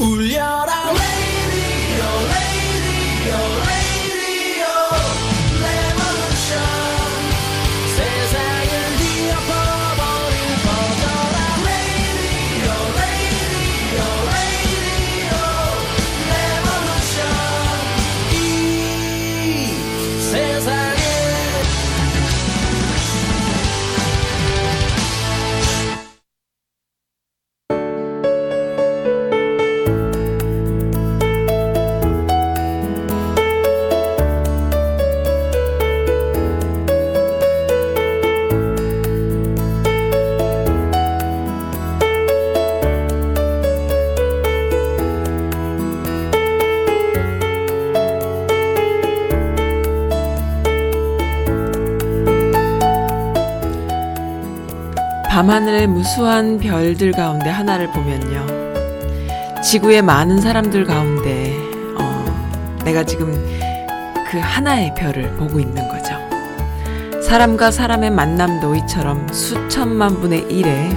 울 하늘의 무수한 별들 가운데 하나를 보면요. 지구의 많은 사람들 가운데 어, 내가 지금 그 하나의 별을 보고 있는 거죠. 사람과 사람의 만남도 이처럼 수천만 분의 일에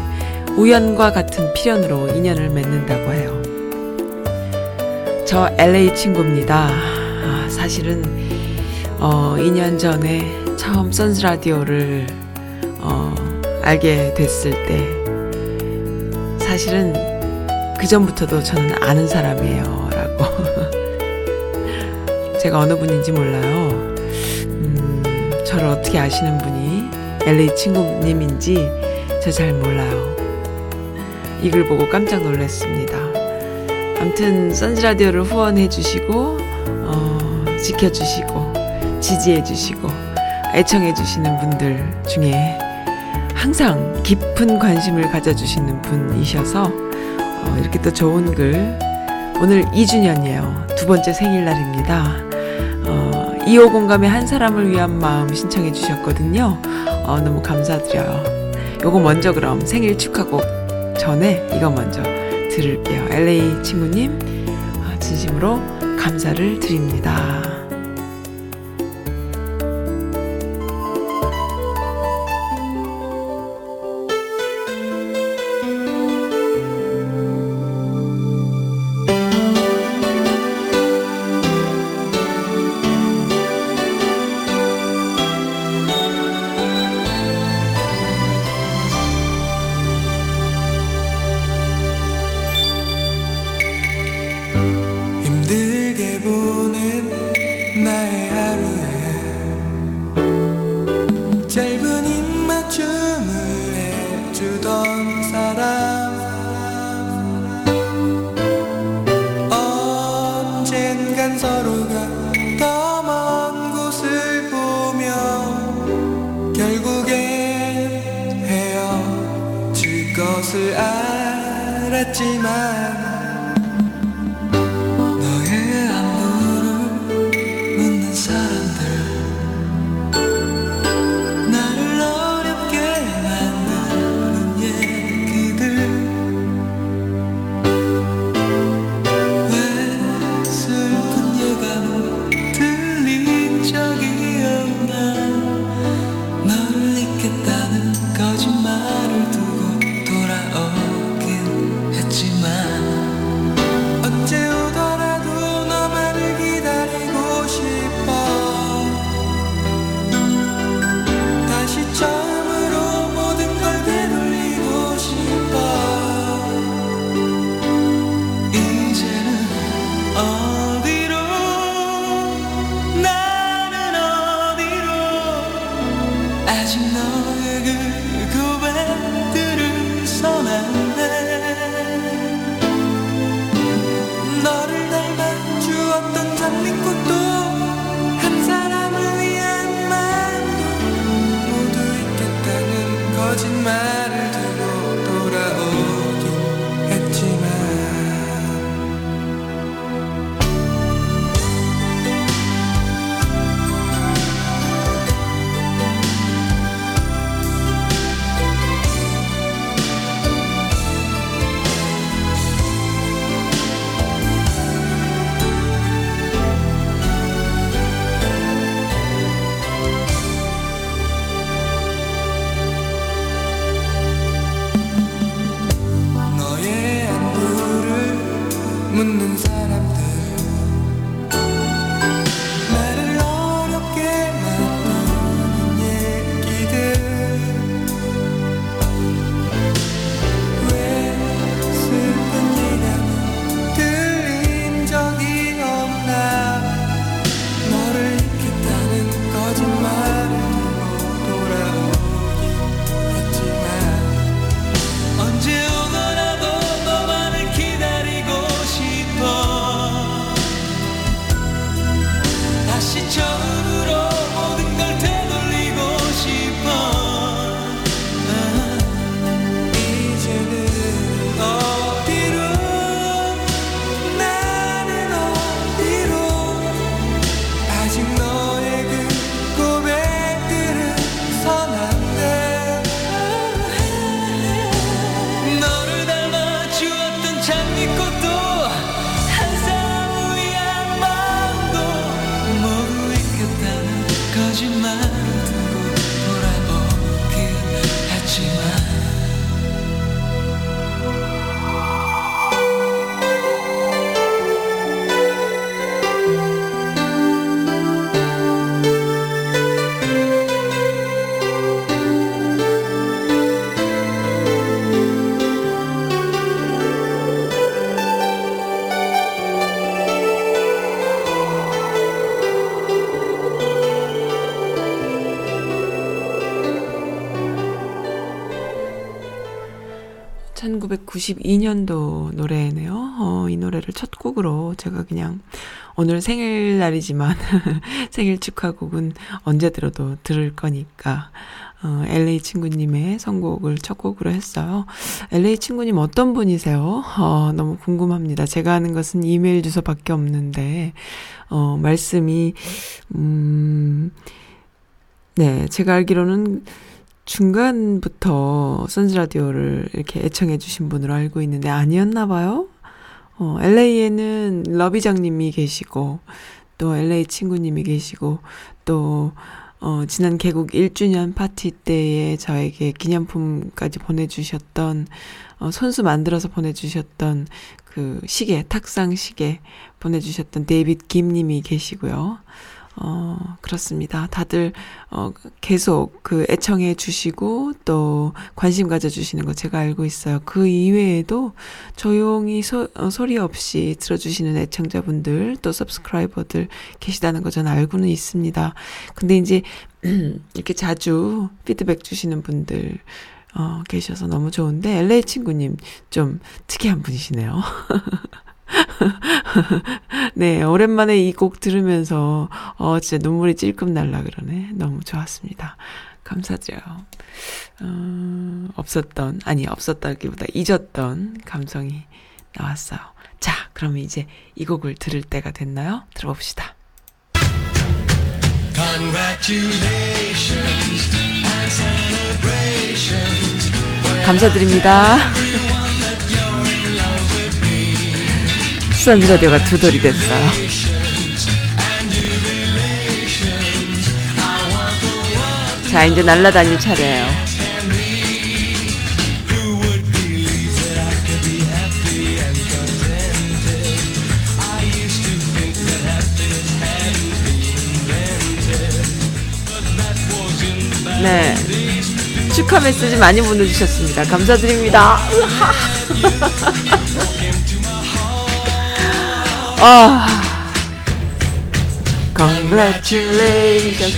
우연과 같은 필연으로 인연을 맺는다고 해요. 저 LA 친구입니다. 아, 사실은 어, 2년 전에 처음 선스 라디오를 어, 알게 됐을 때 사실은 그 전부터도 저는 아는 사람이에요 라고. 제가 어느 분인지 몰라요. 음, 저를 어떻게 아시는 분이 LA 친구님인지 저 잘 몰라요. 이 글 보고 깜짝 놀랐습니다. 아무튼 선즈라디오를 후원해 주시고 어, 지켜주시고 지지해 주시고 애청해 주시는 분들 중에 항상 깊은 관심을 가져주시는 분이셔서 어, 이렇게 또 좋은 글 오늘 2주년이에요. 두 번째 생일날입니다. 어, 2호 공감의 한 사람을 위한 마음 신청해 주셨거든요. 어, 너무 감사드려요. 요거 먼저 그럼 생일 축하곡 전에 이거 먼저 들을게요. LA 친구님 어, 진심으로 감사를 드립니다. 1992년도 노래네요. 어, 이 노래를 첫 곡으로 제가 그냥 오늘 생일날이지만 생일 축하곡은 언제 들어도 들을 거니까 어, LA 친구님의 선곡을 첫 곡으로 했어요. LA 친구님 어떤 분이세요? 어, 너무 궁금합니다. 제가 아는 것은 이메일 주소밖에 없는데 어, 말씀이 음 네, 제가 알기로는 중간부터 선즈라디오를 이렇게 애청해 주신 분으로 알고 있는데 아니었나 봐요. 어, LA에는 러비장님이 계시고, 또 LA 친구님이 계시고, 또, 어, 지난 개국 1주년 파티 때에 저에게 기념품까지 보내주셨던, 어, 손수 만들어서 보내주셨던 그 시계, 탁상 시계 보내주셨던 데이빗 김님이 계시고요. 어, 그렇습니다. 다들, 어, 계속 그 애청해 주시고 또 관심 가져주시는 거 제가 알고 있어요. 그 이외에도 조용히 소, 어, 소리 없이 들어주시는 애청자분들 또 서브스크라이버들 계시다는 거 저는 알고는 있습니다. 근데 이제, 이렇게 자주 피드백 주시는 분들, 어, 계셔서 너무 좋은데, LA 친구님 좀 특이한 분이시네요. 네, 오랜만에 이 곡 들으면서, 어, 진짜 눈물이 찔끔 날라 그러네. 너무 좋았습니다. 감사드려요. 어, 없었던, 아니, 없었다기보다 잊었던 감성이 나왔어요. 자, 그러면 이제 이 곡을 들을 때가 됐나요? 들어봅시다. 감사드립니다. 수산지 라디오가 두 돌이 됐어요. 자, 이제 날라다닐 차례예요. 네. 축하 메시지 많이 보내주셨습니다. 감사드립니다. 아, congratulations.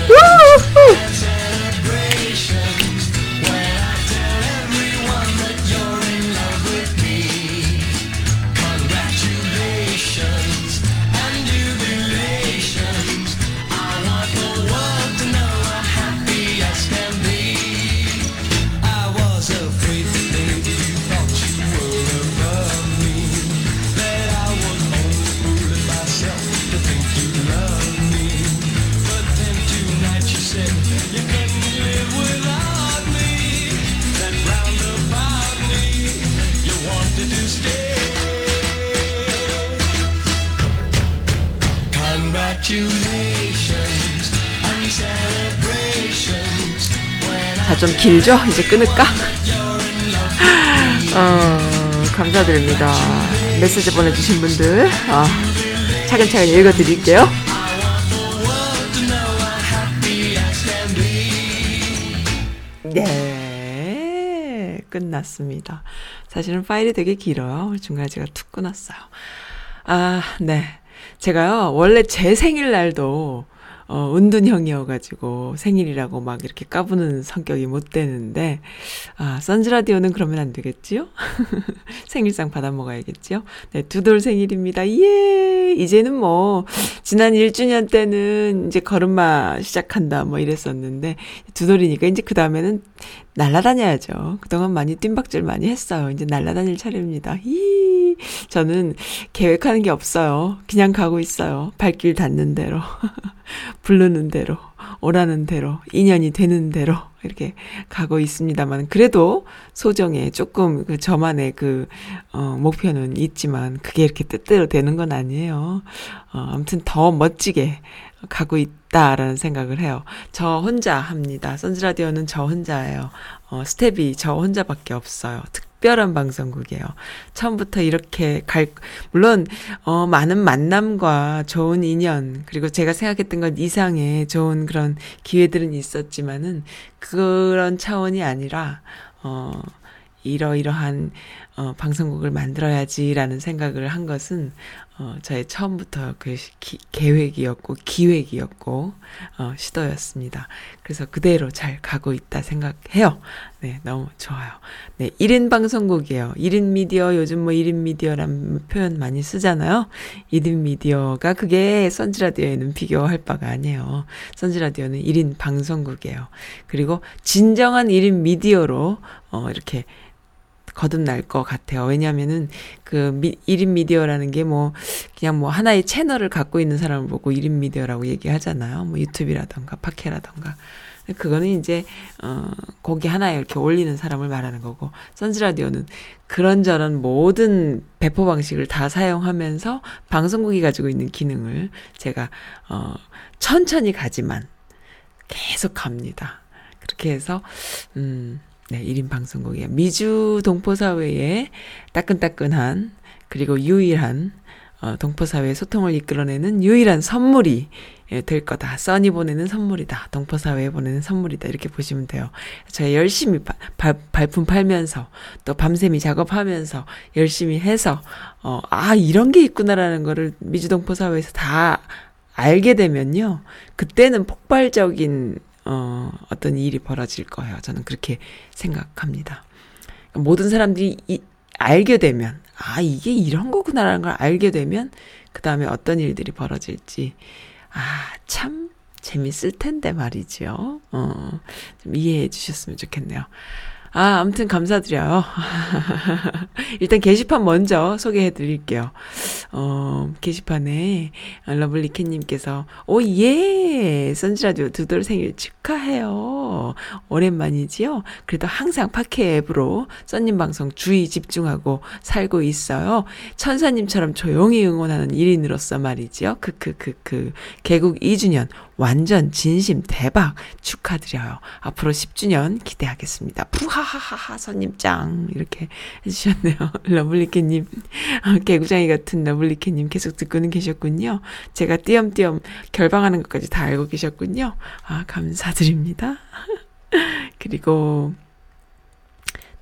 자, 좀 길죠? 이제 끊을까? 어, 감사드립니다. 메시지 보내주신 분들, 어, 차근차근 읽어드릴게요. 네, 끝났습니다. 사실은 파일이 되게 길어요. 중간에 제가 툭 끊었어요. 아, 네. 제가요, 원래 제 생일날도 어, 은둔형이어가지고 생일이라고 막 이렇게 까부는 성격이 못 되는데, 아, 선즈라디오는 그러면 안 되겠지요? 생일상 받아 먹어야겠지요? 네, 두돌 생일입니다. 예! 이제는 뭐, 지난 1주년 때는 이제 걸음마 시작한다 뭐 이랬었는데, 두돌이니까 이제 그 다음에는 날라다녀야죠. 그동안 많이 뜀박질 많이 했어요. 이제 날라다닐 차례입니다. 히 저는 계획하는 게 없어요. 그냥 가고 있어요. 발길 닿는 대로. 부르는 대로. 오라는 대로. 인연이 되는 대로. 이렇게 가고 있습니다만. 그래도 소정에 조금 그 저만의 그, 어, 목표는 있지만 그게 이렇게 뜻대로 되는 건 아니에요. 어, 아무튼 더 멋지게 가고 있다라는 생각을 해요. 저 혼자 합니다. 선즈라디오는 저 혼자예요. 어, 스텝이 저 혼자밖에 없어요. 특별한 방송국이에요. 처음부터 이렇게 갈, 물론, 어, 많은 만남과 좋은 인연, 그리고 제가 생각했던 것 이상의 좋은 그런 기회들은 있었지만은, 그런 차원이 아니라, 어, 이러이러한 어, 방송국을 만들어야지라는 생각을 한 것은 어, 저의 처음부터 그 기, 계획이었고 기획이었고 어, 시도였습니다. 그래서 그대로 잘 가고 있다 생각해요. 네, 너무 좋아요. 네, 1인 방송국이에요. 1인 미디어 요즘 뭐 1인 미디어라는 표현 많이 쓰잖아요. 1인 미디어가 그게 선지 라디오에는 비교할 바가 아니에요. 선지 라디오는 1인 방송국이에요. 그리고 진정한 1인 미디어로 어, 이렇게 거듭날 것 같아요. 왜냐하면은 그 미, 1인 미디어라는 게 뭐 그냥 뭐 하나의 채널을 갖고 있는 사람을 보고 1인 미디어라고 얘기하잖아요. 뭐 유튜브라던가 팟캐라던가. 그거는 이제 어 거기 하나에 이렇게 올리는 사람을 말하는 거고 선즈 라디오는 그런저런 모든 배포 방식을 다 사용하면서 방송국이 가지고 있는 기능을 제가 어 천천히 가지만 계속 갑니다. 그렇게 해서 음 네, 1인 방송국이에요. 미주 동포사회의 따끈따끈한, 그리고 유일한, 어, 동포사회의 소통을 이끌어내는 유일한 선물이 예, 될 거다. 써니 보내는 선물이다. 동포사회에 보내는 선물이다. 이렇게 보시면 돼요. 저희 열심히 바, 발, 발품 팔면서, 또 밤샘이 작업하면서, 열심히 해서, 어, 아, 이런 게 있구나라는 거를 미주동포사회에서 다 알게 되면요. 그때는 폭발적인 어, 어떤 일이 벌어질 거예요. 저는 그렇게 생각합니다. 모든 사람들이 이, 알게 되면, 아, 이게 이런 거구나라는 걸 알게 되면, 그 다음에 어떤 일들이 벌어질지, 아, 참 재밌을 텐데 말이죠. 어, 좀 이해해 주셨으면 좋겠네요. 아, 아무튼 감사드려요. 일단 게시판 먼저 소개해 드릴게요. 어, 게시판에 러블리캣님께서, 오, 예! 선지라디오 두돌 생일 축하해요. 오랜만이지요? 그래도 항상 파케 앱으로 썬님 방송 주의 집중하고 살고 있어요. 천사님처럼 조용히 응원하는 1인으로서 말이지요. 크크크크. 개국 2주년 완전 진심 대박 축하드려요. 앞으로 10주년 기대하겠습니다. 푸하하하하 선님 짱 이렇게 해주셨네요. 러블리케님 개구장이 같은 러블리케님 계속 듣고는 계셨군요. 제가 띄엄띄엄 결방하는 것까지 다 알고 계셨군요. 아 감사드립니다. 그리고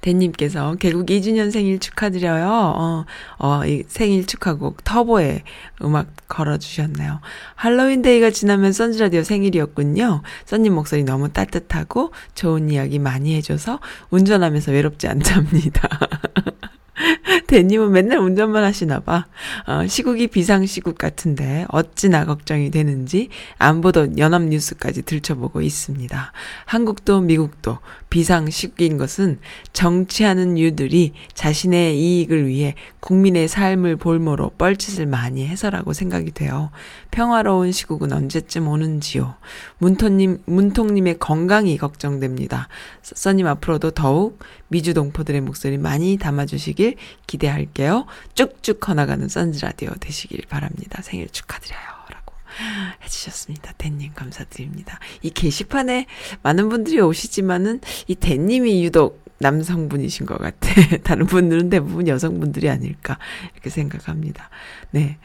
대님께서 개국 2주년 생일 축하드려요. 어, 어, 이 생일 축하곡 터보에 음악 걸어주셨네요. 할로윈데이가 지나면 선즈라디오 생일이었군요. 써님 목소리 너무 따뜻하고 좋은 이야기 많이 해줘서 운전하면서 외롭지 않답니다. 대님은 맨날 운전만 하시나 봐. 어, 시국이 비상시국 같은데 어찌나 걱정이 되는지 안 보던 연합뉴스까지 들춰보고 있습니다. 한국도 미국도 비상시국인 것은 정치하는 유들이 자신의 이익을 위해 국민의 삶을 볼모로 뻘짓을 많이 해서라고 생각이 돼요. 평화로운 시국은 언제쯤 오는지요. 문토님, 문통님의 건강이 걱정됩니다. 써님 앞으로도 더욱 미주 동포들의 목소리 많이 담아주시길 기대 할게요. 쭉쭉 커나가는 선즈라디오 되시길 바랍니다. 생일 축하드려요. 라고 해주셨습니다. 댄님 감사드립니다. 이 게시판에 많은 분들이 오시지만은 이 댄님이 유독 남성분이신 것 같아. 다른 분들은 대부분 여성분들이 아닐까 이렇게 생각합니다. 네,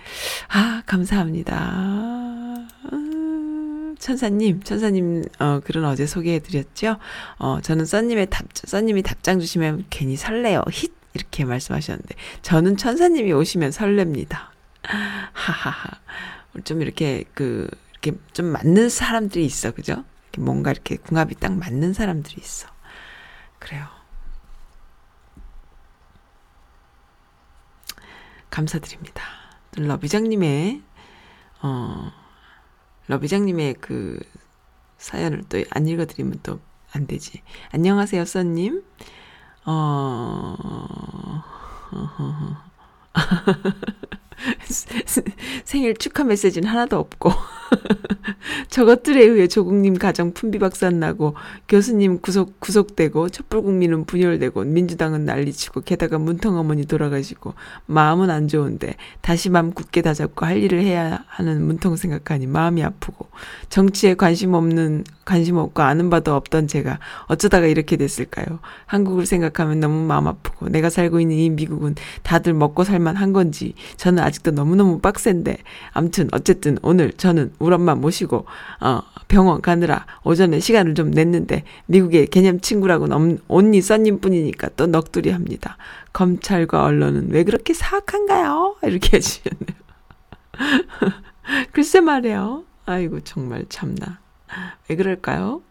아 감사합니다. 음, 천사님, 천사님 어 글은 어제 소개해드렸죠. 어 저는 써님의 답, 써님이 답장 주시면 괜히 설레요. 힛 이렇게 말씀하셨는데 저는 천사님이 오시면 설렙니다. 하하하. 좀 이렇게 그 이렇게 좀 맞는 사람들이 있어, 그죠? 뭔가 이렇게 궁합이 딱 맞는 사람들이 있어. 그래요. 감사드립니다. 러비장님의, 어, 러비장님의 그 사연을 또 안 읽어드리면 또 안 되지. 안녕하세요, 써님. 어, 생일 축하 메시지는 하나도 없고 저것들에 의해 조국님 가정 풍비박산 나고 교수님 구속 구속되고 촛불 국민은 분열되고 민주당은 난리치고 게다가 문통 어머니 돌아가시고 마음은 안 좋은데 다시 마음 굳게 다잡고 할 일을 해야 하는 문통 생각하니 마음이 아프고 정치에 관심 없는 관심 없고 아는 바도 없던 제가 어쩌다가 이렇게 됐을까요? 한국을 생각하면 너무 마음 아프고 내가 살고 있는 이 미국은 다들 먹고 살만 한 건지 저는 아직도 너무너무 빡센데 암튼 어쨌든 오늘 저는 우리 엄마 모시고 어 병원 가느라 오전에 시간을 좀 냈는데 미국의 개념 친구라고는 언니 써님 뿐이니까 또 넋두리 합니다. 검찰과 언론은 왜 그렇게 사악한가요? 이렇게 해주셨네요. 글쎄 말이에요. 아이고 정말 참나. 왜 그럴까요?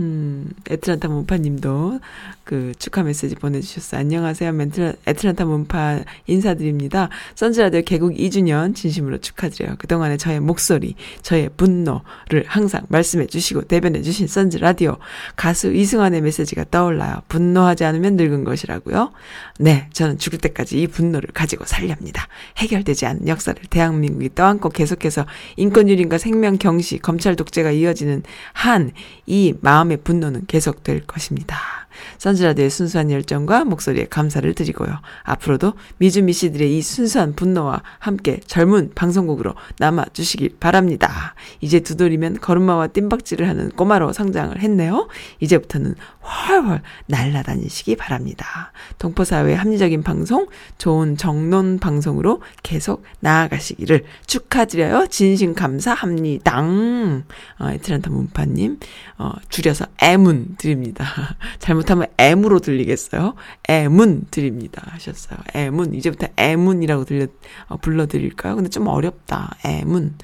음, 애틀란타 문파님도 그 축하 메시지 보내주셨어요. 안녕하세요. 멘틀, 애틀란타 문파 인사드립니다. 선즈라디오 개국 2주년 진심으로 축하드려요. 그동안의 저의 목소리, 저의 분노를 항상 말씀해 주시고 대변해 주신 선즈라디오 가수 이승환의 메시지가 떠올라요. 분노하지 않으면 늙은 것이라고요. 네, 저는 죽을 때까지 이 분노를 가지고 살렵니다. 해결되지 않은 역사를 대한민국이 떠안고 계속해서 인권유린과 생명 경시, 검찰 독재가 이어지는 한 이 마음 의 분노는 계속될 것입니다. 선즈라드의 순수한 열정과 목소리에 감사를 드리고요. 앞으로도 미주미 씨들의 이 순수한 분노와 함께 젊은 방송국으로 남아 주시길 바랍니다. 이제 두 돌이면 걸음마와 뜀박질을 하는 꼬마로 성장을 했네요. 이제부터는 훨훨 날아다니시기 바랍니다. 동포사회의 합리적인 방송, 좋은 정론 방송으로 계속 나아가시기를 축하드려요. 진심 감사합니다. 어, 에트란타 문파님, 어, 줄여서 애문 드립니다. 잘못 하면 M으로 들리겠어요? 애문 드립니다. 하셨어요. 애문. 이제부터 애문이라고 들려, 어, 불러드릴까요? 근데 좀 어렵다. 애문.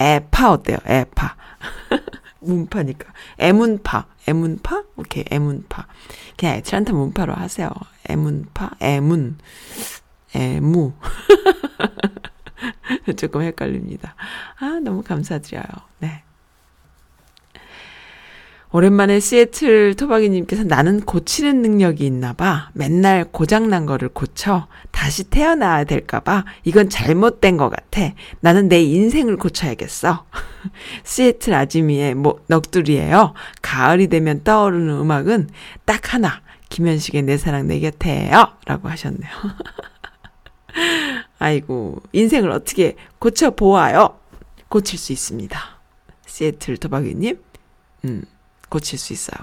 애파 어때요? 애파. 문파니까. 애문파. 애문파? 오케이. 애문파. 그냥 애트란타 문파로 하세요. 애문파? 애문. 애무. 조금 헷갈립니다. 아, 너무 감사드려요. 네. 오랜만에 시애틀 토박이님께서 나는 고치는 능력이 있나 봐. 맨날 고장난 거를 고쳐. 다시 태어나야 될까 봐. 이건 잘못된 것 같아. 나는 내 인생을 고쳐야겠어. 시애틀 아지미의 뭐, 넋두리예요. 가을이 되면 떠오르는 음악은 딱 하나. 김현식의 내 사랑 내 곁에요. 라고 하셨네요. 아이고, 인생을 어떻게 고쳐보아요? 고칠 수 있습니다. 시애틀 토박이님. 음. 고칠 수 있어요.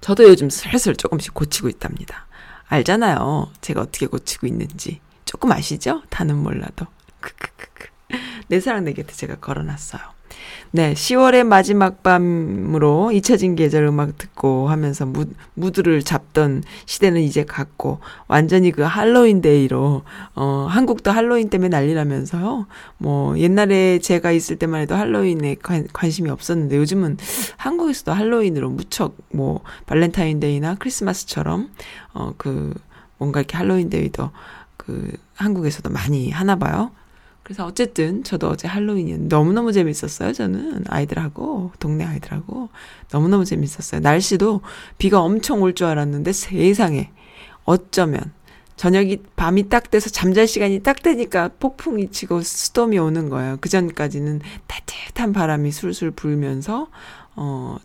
저도 요즘 슬슬 조금씩 고치고 있답니다. 알잖아요. 제가 어떻게 고치고 있는지. 조금 아시죠? 다는 몰라도. 내 사랑 내 곁에 제가 걸어놨어요. 네, 10월의 마지막 밤으로 잊혀진 계절 음악 듣고 하면서 무, 무드를 잡던 시대는 이제 갔고, 완전히 그 할로윈 데이로, 어, 한국도 할로윈 때문에 난리라면서요. 뭐, 옛날에 제가 있을 때만 해도 할로윈에 관, 관심이 없었는데, 요즘은 한국에서도 할로윈으로 무척, 뭐, 발렌타인 데이나 크리스마스처럼, 어, 그, 뭔가 이렇게 할로윈 데이도, 그, 한국에서도 많이 하나 봐요. 그래서 어쨌든 저도 어제 할로윈이 너무너무 재밌었어요. 저는 아이들하고 동네 아이들하고 너무너무 재밌었어요. 날씨도 비가 엄청 올 줄 알았는데 세상에 어쩌면 저녁이 밤이 딱 돼서 잠잘 시간이 딱 되니까 폭풍이 치고 스톰이 오는 거예요. 그 전까지는 따뜻한 바람이 술술 불면서 어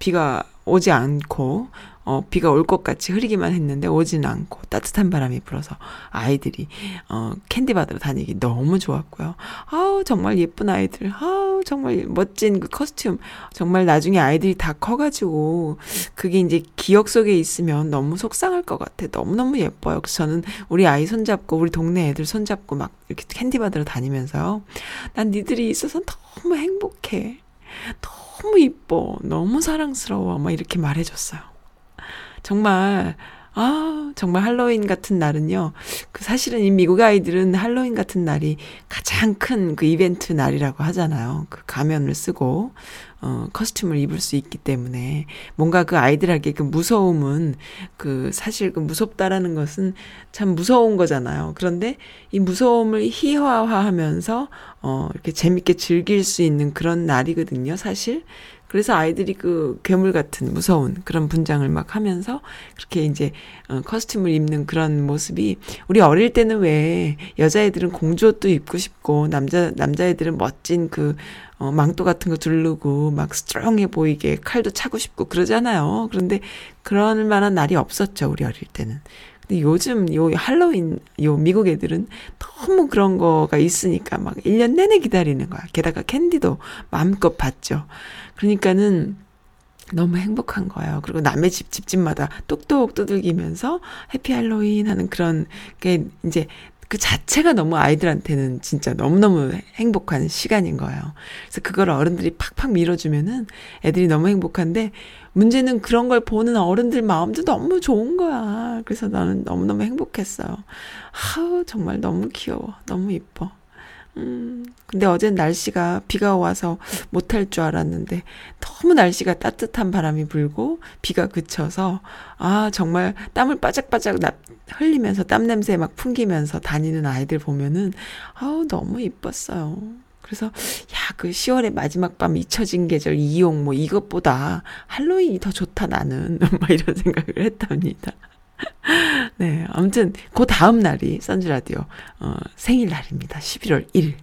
비가 오지 않고 어, 비가 올 것 같이 흐리기만 했는데 오지는 않고 따뜻한 바람이 불어서 아이들이 어, 캔디 받으러 다니기 너무 좋았고요. 아우 정말 예쁜 아이들, 아우 정말 멋진 그 costume. 정말 나중에 아이들이 다 커가지고 그게 이제 기억 속에 있으면 너무 속상할 것 같아. 너무 너무 예뻐요. 그래서 저는 우리 아이 손잡고 우리 동네 애들 손잡고 막 이렇게 캔디 받으러 다니면서요. 난 니들이 있어서 너무 행복해. 너무 이뻐. 너무 사랑스러워. 막 이렇게 말해줬어요. 정말 아, 정말 할로윈 같은 날은요. 그 사실은 이 미국 아이들은 할로윈 같은 날이 가장 큰 그 이벤트 날이라고 하잖아요. 그 가면을 쓰고 어 커스튬을 입을 수 있기 때문에 뭔가 그 아이들에게 그 무서움은 그 사실 그 무섭다라는 것은 참 무서운 거잖아요. 그런데 이 무서움을 희화화하면서 어 이렇게 재밌게 즐길 수 있는 그런 날이거든요, 사실. 그래서 아이들이 그 괴물 같은 무서운 그런 분장을 막 하면서 그렇게 이제 어, 커스튬을 입는 그런 모습이 우리 어릴 때는 왜 여자애들은 공주옷도 입고 싶고 남자 남자애들은 멋진 그 어, 망토 같은 거 두르고 막 스트롱해 보이게 칼도 차고 싶고 그러잖아요. 그런데 그럴 만한 날이 없었죠 우리 어릴 때는. 근데 요즘 요 할로윈 요 미국 애들은 너무 그런 거가 있으니까 막 1년 내내 기다리는 거야. 게다가 캔디도 마음껏 받죠. 그러니까는 너무 행복한 거예요. 그리고 남의 집, 집집마다 똑똑 두들기면서 해피 할로윈 하는 그런 게 이제 그 자체가 너무 아이들한테는 진짜 너무너무 행복한 시간인 거예요. 그래서 그걸 어른들이 팍팍 밀어주면은 애들이 너무 행복한데 문제는 그런 걸 보는 어른들 마음도 너무 좋은 거야. 그래서 나는 너무너무 행복했어요. 아우, 정말 너무 귀여워. 너무 이뻐. 음, 근데 어젠 날씨가 비가 와서 못할 줄 알았는데 너무 날씨가 따뜻한 바람이 불고 비가 그쳐서 아, 정말 땀을 바짝바짝 나, 흘리면서 땀 냄새 막 풍기면서 다니는 아이들 보면은 아우, 너무 이뻤어요. 그래서 야, 그 10월의 마지막 밤 잊혀진 계절 이용 뭐 이것보다 할로윈이 더 좋다 나는 막 이런 생각을 했답니다. 네, 아무튼 그 다음 날이 선즈 라디오 어, 생일날입니다. 11월 1일.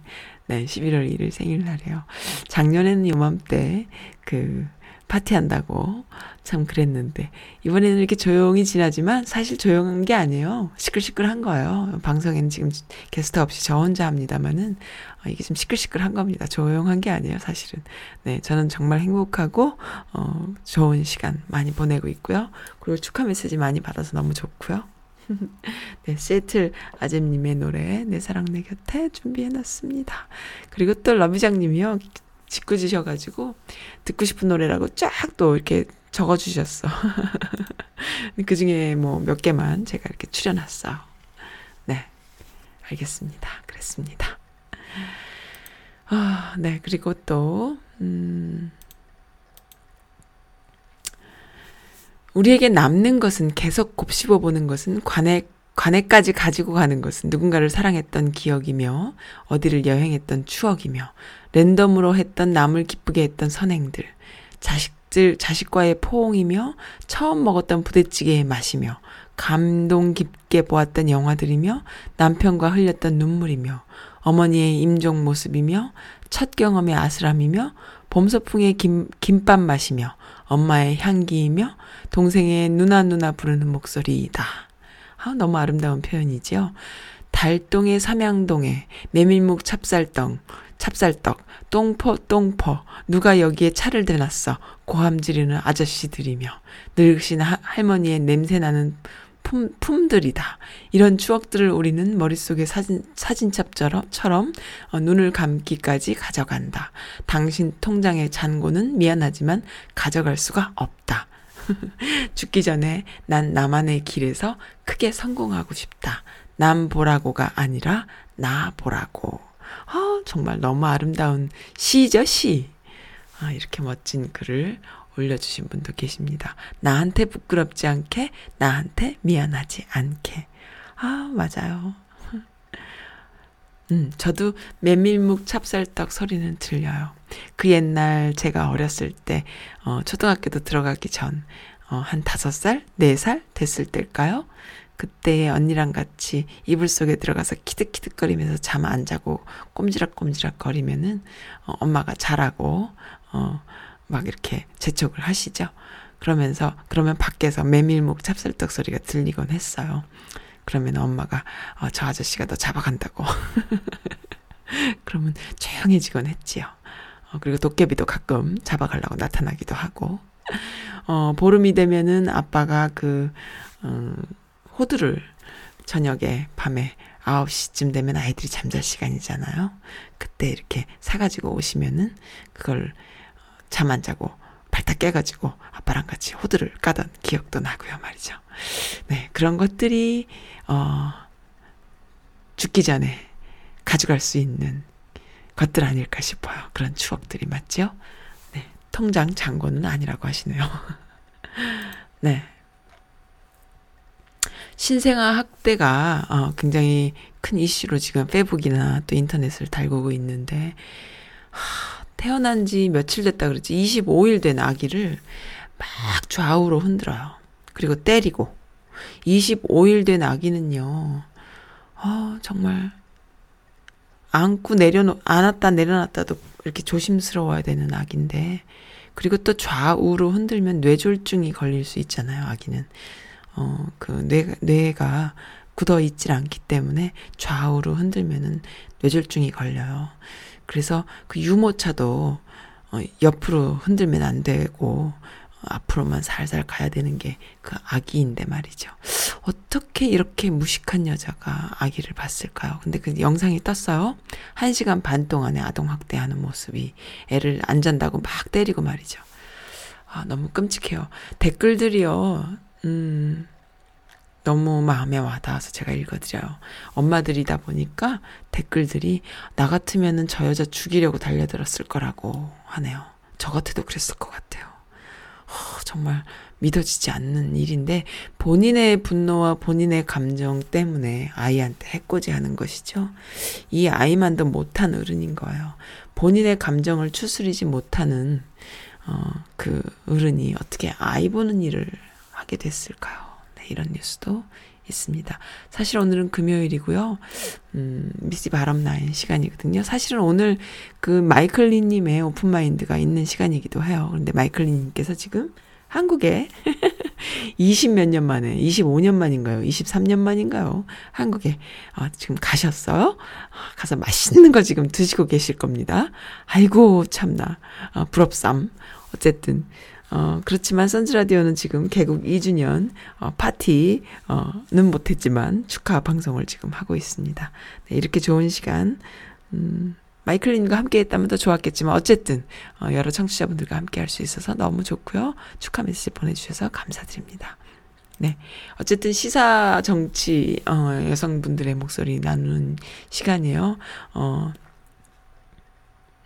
네, 11월 1일 생일날이에요. 작년에는 요맘때 그 파티한다고 참 그랬는데 이번에는 이렇게 조용히 지나지만 사실 조용한 게 아니에요. 시끌시끌한 거예요. 방송에는 지금 게스트 없이 저 혼자 합니다만은 어, 이게 좀 시끌시끌한 겁니다. 조용한 게 아니에요, 사실은. 네, 저는 정말 행복하고 어, 좋은 시간 많이 보내고 있고요. 그리고 축하 메시지 많이 받아서 너무 좋고요. 네, 세틀 아잼님의 노래 내 사랑 내 곁에 준비해놨습니다. 그리고 또 러비장님이요 짓궂으셔가지고 듣고 싶은 노래라고 쫙 또 이렇게 적어주셨어. 그 중에 뭐 몇 개만 제가 이렇게 추려놨어요. 네, 알겠습니다. 그랬습니다. 아, 네, 그리고 또, 음, 우리에게 남는 것은 계속 곱씹어 보는 것은 관에 관에까지 가지고 가는 것은 누군가를 사랑했던 기억이며 어디를 여행했던 추억이며 랜덤으로 했던 남을 기쁘게 했던 선행들 자식들 자식과의 포옹이며 처음 먹었던 부대찌개의 맛이며 감동 깊게 보았던 영화들이며 남편과 흘렸던 눈물이며 어머니의 임종 모습이며 첫 경험의 아슬함이며 봄소풍의 김, 김밥 맛이며 엄마의 향기이며 동생의 누나 누나 부르는 목소리이다. 아, 너무 아름다운 표현이지요. 달동의 삼양동에 메밀묵 찹쌀떡, 찹쌀떡, 똥퍼 똥퍼 누가 여기에 차를 대놨어 고함 지르는 아저씨들이며 늙으신 하, 할머니의 냄새나는 품, 품들이다. 이런 추억들을 우리는 머릿속에 사진, 사진첩처럼 어, 눈을 감기까지 가져간다. 당신 통장의 잔고는 미안하지만 가져갈 수가 없다. 죽기 전에 난 나만의 길에서 크게 성공하고 싶다. 남 보라고가 아니라 나 보라고. 아, 정말 너무 아름다운 시죠, 시. 아, 이렇게 멋진 글을 올려주신 분도 계십니다. 나한테 부끄럽지 않게, 나한테 미안하지 않게. 아, 맞아요. 음, 저도 메밀묵 찹쌀떡 소리는 들려요. 그 옛날 제가 어렸을 때, 어, 초등학교도 들어가기 전, 어, 한 다섯 살, 네 살 됐을 때일까요? 그때 언니랑 같이 이불 속에 들어가서 키득키득거리면서 잠 안 자고 꼼지락꼼지락 거리면은, 어, 엄마가 자라고, 어, 막 이렇게 재촉을 하시죠. 그러면서, 그러면 밖에서 메밀묵 찹쌀떡 소리가 들리곤 했어요. 그러면 엄마가 어, 저 아저씨가 너 잡아간다고. 그러면 조용해지곤 했지요. 어, 그리고 도깨비도 가끔 잡아가려고 나타나기도 하고. 어, 보름이 되면은 아빠가 그, 음, 호두를 저녁에 밤에 9시쯤 되면 아이들이 잠잘 시간이잖아요. 그때 이렇게 사가지고 오시면은 그걸 잠 안 자고 발탁 깨가지고 아빠랑 같이 호두를 까던 기억도 나고요 말이죠. 네, 그런 것들이, 어, 죽기 전에 가져갈 수 있는 것들 아닐까 싶어요. 그런 추억들이 맞죠? 네, 통장 잔고는 아니라고 하시네요. 네. 신생아 학대가 어, 굉장히 큰 이슈로 지금 페북이나 또 인터넷을 달구고 있는데 하, 태어난 지 며칠 됐다 그랬지 25일 된 아기를 막 좌우로 흔들어요. 그리고 때리고 25일 된 아기는요. 아, 정말 안고 내려놓 안았다 내려놨다도 이렇게 조심스러워야 되는 아기인데 그리고 또 좌우로 흔들면 뇌졸중이 걸릴 수 있잖아요, 아기는. 어, 그 뇌, 뇌가 굳어 있질 않기 때문에 좌우로 흔들면은 뇌졸중이 걸려요. 그래서 그 유모차도 어, 옆으로 흔들면 안 되고 앞으로만 살살 가야 되는 게 그 아기인데 말이죠. 어떻게 이렇게 무식한 여자가 아기를 봤을까요? 근데 그 영상이 떴어요. 한 시간 반 동안에 아동 학대하는 모습이 애를 안 잔다고 막 때리고 말이죠. 아, 너무 끔찍해요. 댓글들이요, 음, 너무 마음에 와닿아서 제가 읽어드려요. 엄마들이다 보니까 댓글들이 나 같으면은 저 여자 죽이려고 달려들었을 거라고 하네요. 저 같아도 그랬을 것 같아요. 어, 정말 믿어지지 않는 일인데 본인의 분노와 본인의 감정 때문에 아이한테 해코지 하는 것이죠. 이 아이만도 못한 어른인 거예요. 본인의 감정을 추스리지 못하는 어, 그 어른이 어떻게 아이 보는 일을 하게 됐을까요? 네, 이런 뉴스도 있습니다. 사실 오늘은 금요일이고요. 음, 미시 바람 나인 시간이거든요. 사실은 오늘 그 마이클리님의 오픈 마인드가 있는 시간이기도 해요. 그런데 마이클리님께서 지금 한국에 20 몇 년 만에, 25년 만인가요? 23년 만인가요? 한국에 어, 지금 가셨어요? 가서 맛있는 거 지금 드시고 계실 겁니다. 아이고, 참나. 어, 부럽삼. 어쨌든, 어, 그렇지만 선즈라디오는 지금 개국 2주년 어, 파티는 못했지만 축하 방송을 지금 하고 있습니다. 네, 이렇게 좋은 시간, 음, 마이클린과 함께 했다면 더 좋았겠지만 어쨌든 어, 여러 청취자분들과 함께 할 수 있어서 너무 좋고요. 축하 메시지 보내주셔서 감사드립니다. 네. 어쨌든 시사 정치, 어, 여성분들의 목소리 나누는 시간이에요. 어,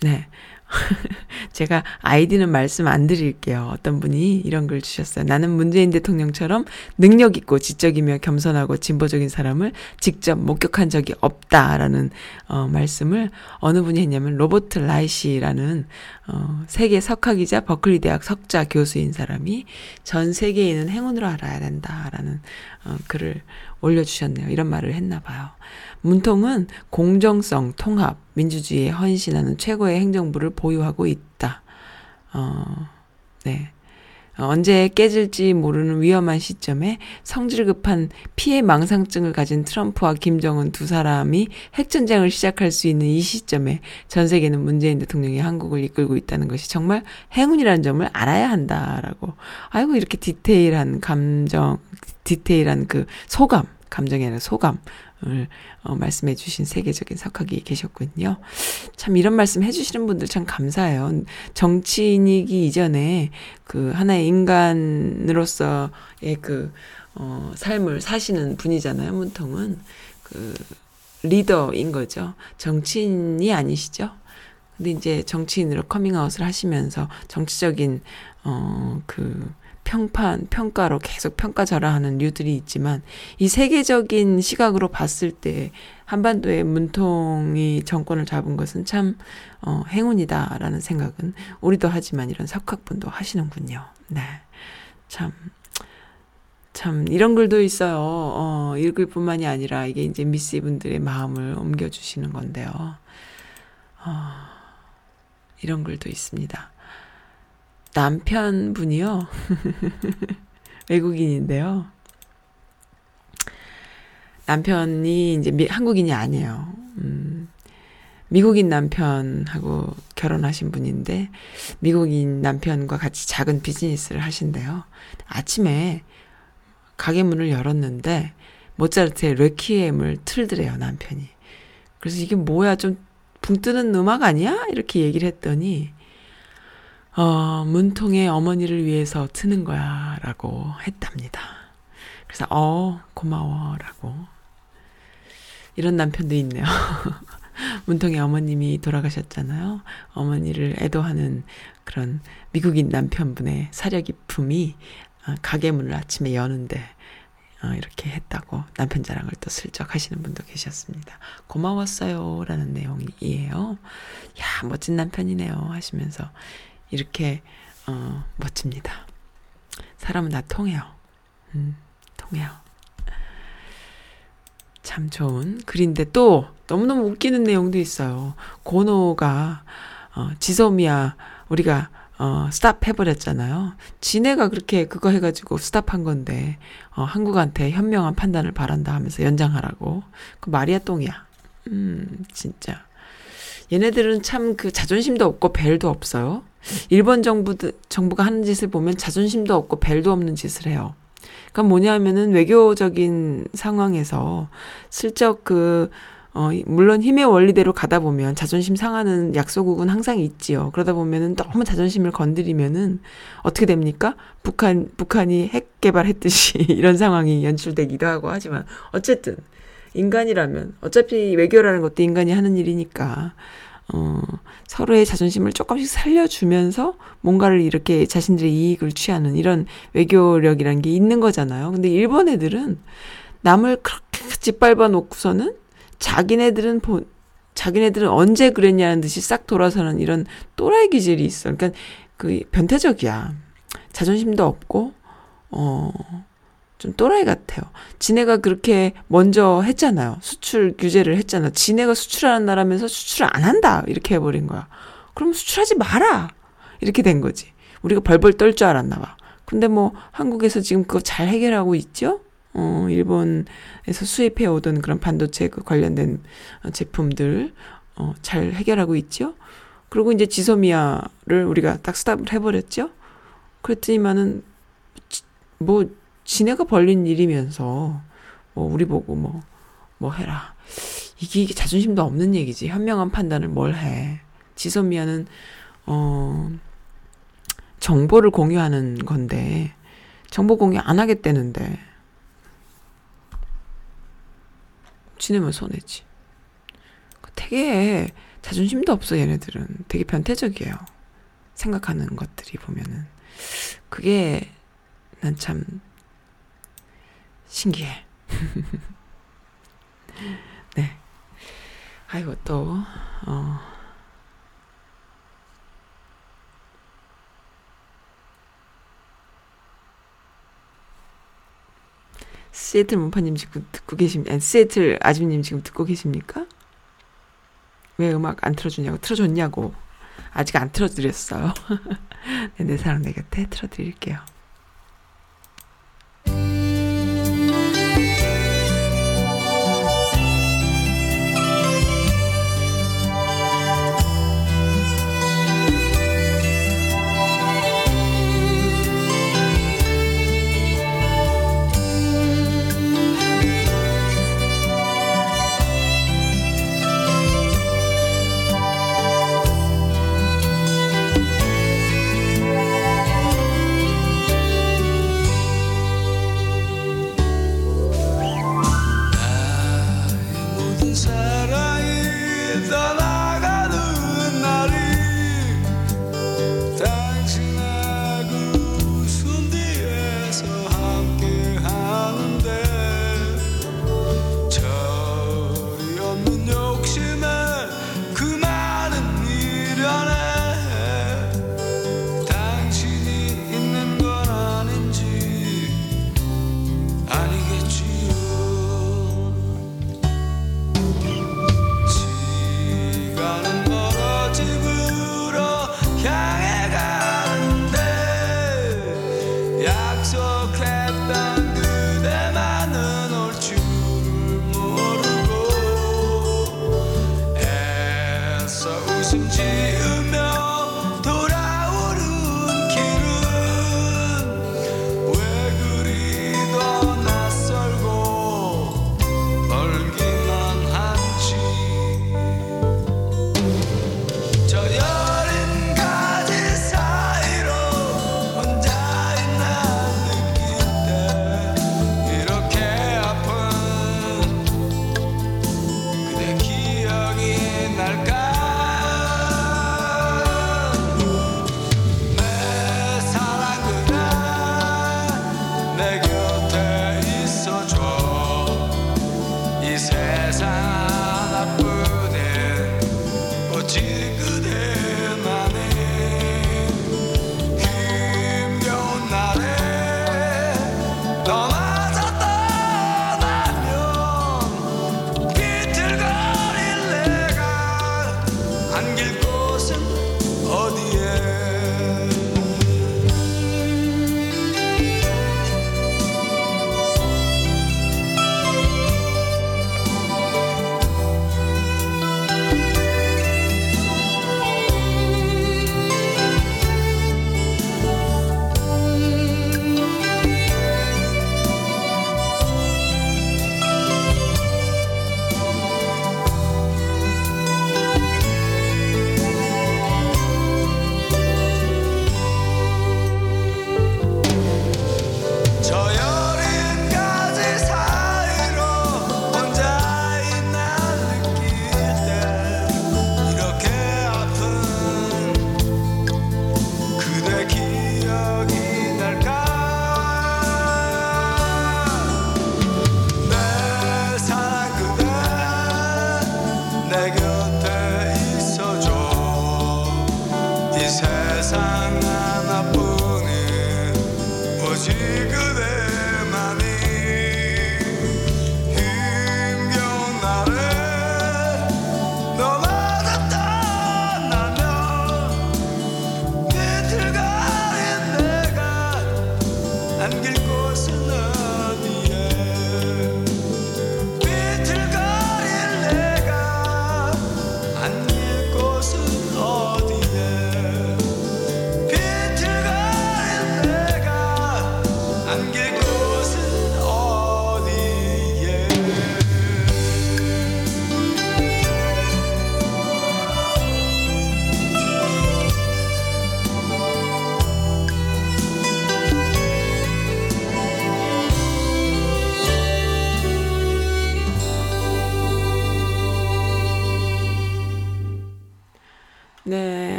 네. 제가 아이디는 말씀 안 드릴게요. 어떤 분이 이런 글 주셨어요. 나는 문재인 대통령처럼 능력 있고 지적이며 겸손하고 진보적인 사람을 직접 목격한 적이 없다라는 어, 말씀을 어느 분이 했냐면 로버트 라이시라는 어, 세계 석학이자 버클리 대학 석자 교수인 사람이 전 세계인은 행운으로 알아야 된다라는 어, 글을 올려주셨네요. 이런 말을 했나 봐요. 문통은 공정성, 통합, 민주주의에 헌신하는 최고의 행정부를 보유하고 있다. 어, 네. 언제 깨질지 모르는 위험한 시점에 성질 급한 피해 망상증을 가진 트럼프와 김정은 두 사람이 핵전쟁을 시작할 수 있는 이 시점에 전 세계는 문재인 대통령이 한국을 이끌고 있다는 것이 정말 행운이라는 점을 알아야 한다라고. 아이고, 이렇게 디테일한 감정, 디테일한 그 소감, 감정이 아니라 소감을 어, 말씀해 주신 세계적인 석학이 계셨군요. 참 이런 말씀 해 주시는 분들 참 감사해요. 정치인이기 이전에 그 하나의 인간으로서의 그 어, 삶을 사시는 분이잖아요. 문통은 그 리더인 거죠. 정치인이 아니시죠. 근데 이제 정치인으로 커밍아웃을 하시면서 정치적인 어그 평판, 평가로 계속 평가절하하는 류들이 있지만 이 세계적인 시각으로 봤을 때 한반도의 문통이 정권을 잡은 것은 참 어, 행운이다라는 생각은 우리도 하지만 이런 석학분도 하시는군요. 네. 참. 참 이런 글도 있어요. 어, 읽을 뿐만이 아니라 이게 이제 미스 분들의 마음을 옮겨 주시는 건데요. 어, 이런 글도 있습니다. 남편분이요. 외국인인데요. 남편이 이제 미, 한국인이 아니에요. 음, 미국인 남편하고 결혼하신 분인데, 미국인 남편과 같이 작은 비즈니스를 하신대요. 아침에 가게 문을 열었는데, 모차르트의 레퀴엠을 틀더래요, 남편이. 그래서 이게 뭐야, 좀 붕 뜨는 음악 아니야? 이렇게 얘기를 했더니, 어, 문통의 어머니를 위해서 트는 거야, 라고 했답니다. 그래서, 어, 고마워, 라고. 이런 남편도 있네요. 문통의 어머님이 돌아가셨잖아요. 어머니를 애도하는 그런 미국인 남편분의 사려 깊음이 어, 가게 문을 아침에 여는데 어, 이렇게 했다고 남편 자랑을 또 슬쩍 하시는 분도 계셨습니다. 고마웠어요. 라는 내용이에요. 야, 멋진 남편이네요. 하시면서 이렇게 어, 멋집니다. 사람은 다 통해요. 음, 통해요. 참 좋은 글인데 또 너무너무 웃기는 내용도 있어요. 고노가 어, 지소미야 우리가 어, 스탑 해버렸잖아요. 지네가 그렇게 그거 해가지고 스탑한 건데, 어, 한국한테 현명한 판단을 바란다 하면서 연장하라고. 그 말이야 똥이야. 음, 진짜. 얘네들은 참 그 자존심도 없고 벨도 없어요. 일본 정부 정부가 하는 짓을 보면 자존심도 없고 벨도 없는 짓을 해요. 그러니까 뭐냐면은 외교적인 상황에서 슬쩍 그 어, 물론 힘의 원리대로 가다 보면 자존심 상하는 약소국은 항상 있지요. 그러다 보면은 너무 자존심을 건드리면은 어떻게 됩니까? 북한, 북한이 핵 개발했듯이 이런 상황이 연출되기도 하고 하지만 어쨌든 인간이라면 어차피 외교라는 것도 인간이 하는 일이니까 어, 서로의 자존심을 조금씩 살려주면서 뭔가를 이렇게 자신들의 이익을 취하는 이런 외교력이란 게 있는 거잖아요. 근데 일본 애들은 남을 그렇게 짓밟아 놓고서는 자기네들은 본, 자기네들은 언제 그랬냐는 듯이 싹 돌아서는 이런 또라이 기질이 있어. 그러니까 그 변태적이야. 자존심도 없고, 어, 좀 또라이 같아요. 지네가 그렇게 먼저 했잖아요. 수출 규제를 했잖아. 지네가 수출하는 나라면서 수출을 안 한다. 이렇게 해버린 거야. 그럼 수출하지 마라. 이렇게 된 거지. 우리가 벌벌 떨 줄 알았나 봐. 근데 뭐 한국에서 지금 그거 잘 해결하고 있죠? 어, 일본에서 수입해 오던 그런 반도체 그 관련된 제품들, 어, 잘 해결하고 있죠? 그리고 이제 지소미아를 우리가 딱 스탑을 해버렸죠? 그랬더니만은, 뭐, 지네가 벌린 일이면서, 뭐, 우리 보고 뭐, 뭐 해라. 이게, 이게 자존심도 없는 얘기지. 현명한 판단을 뭘 해. 지소미아는, 어, 정보를 공유하는 건데, 정보 공유 안 하겠다는데, 지내면 손해지. 되게 자존심도 없어 얘네들은 되게 변태적이에요. 생각하는 것들이 보면은 그게 난 참 신기해. 네. 아이고 또 어. 시애틀 문파님 지금 듣고 계십니까? 아니, 시애틀 아줌님 지금 듣고 계십니까? 왜 음악 안 틀어주냐고 틀어줬냐고 아직 안 틀어드렸어요. 네, 내 사랑 내 곁에 틀어드릴게요.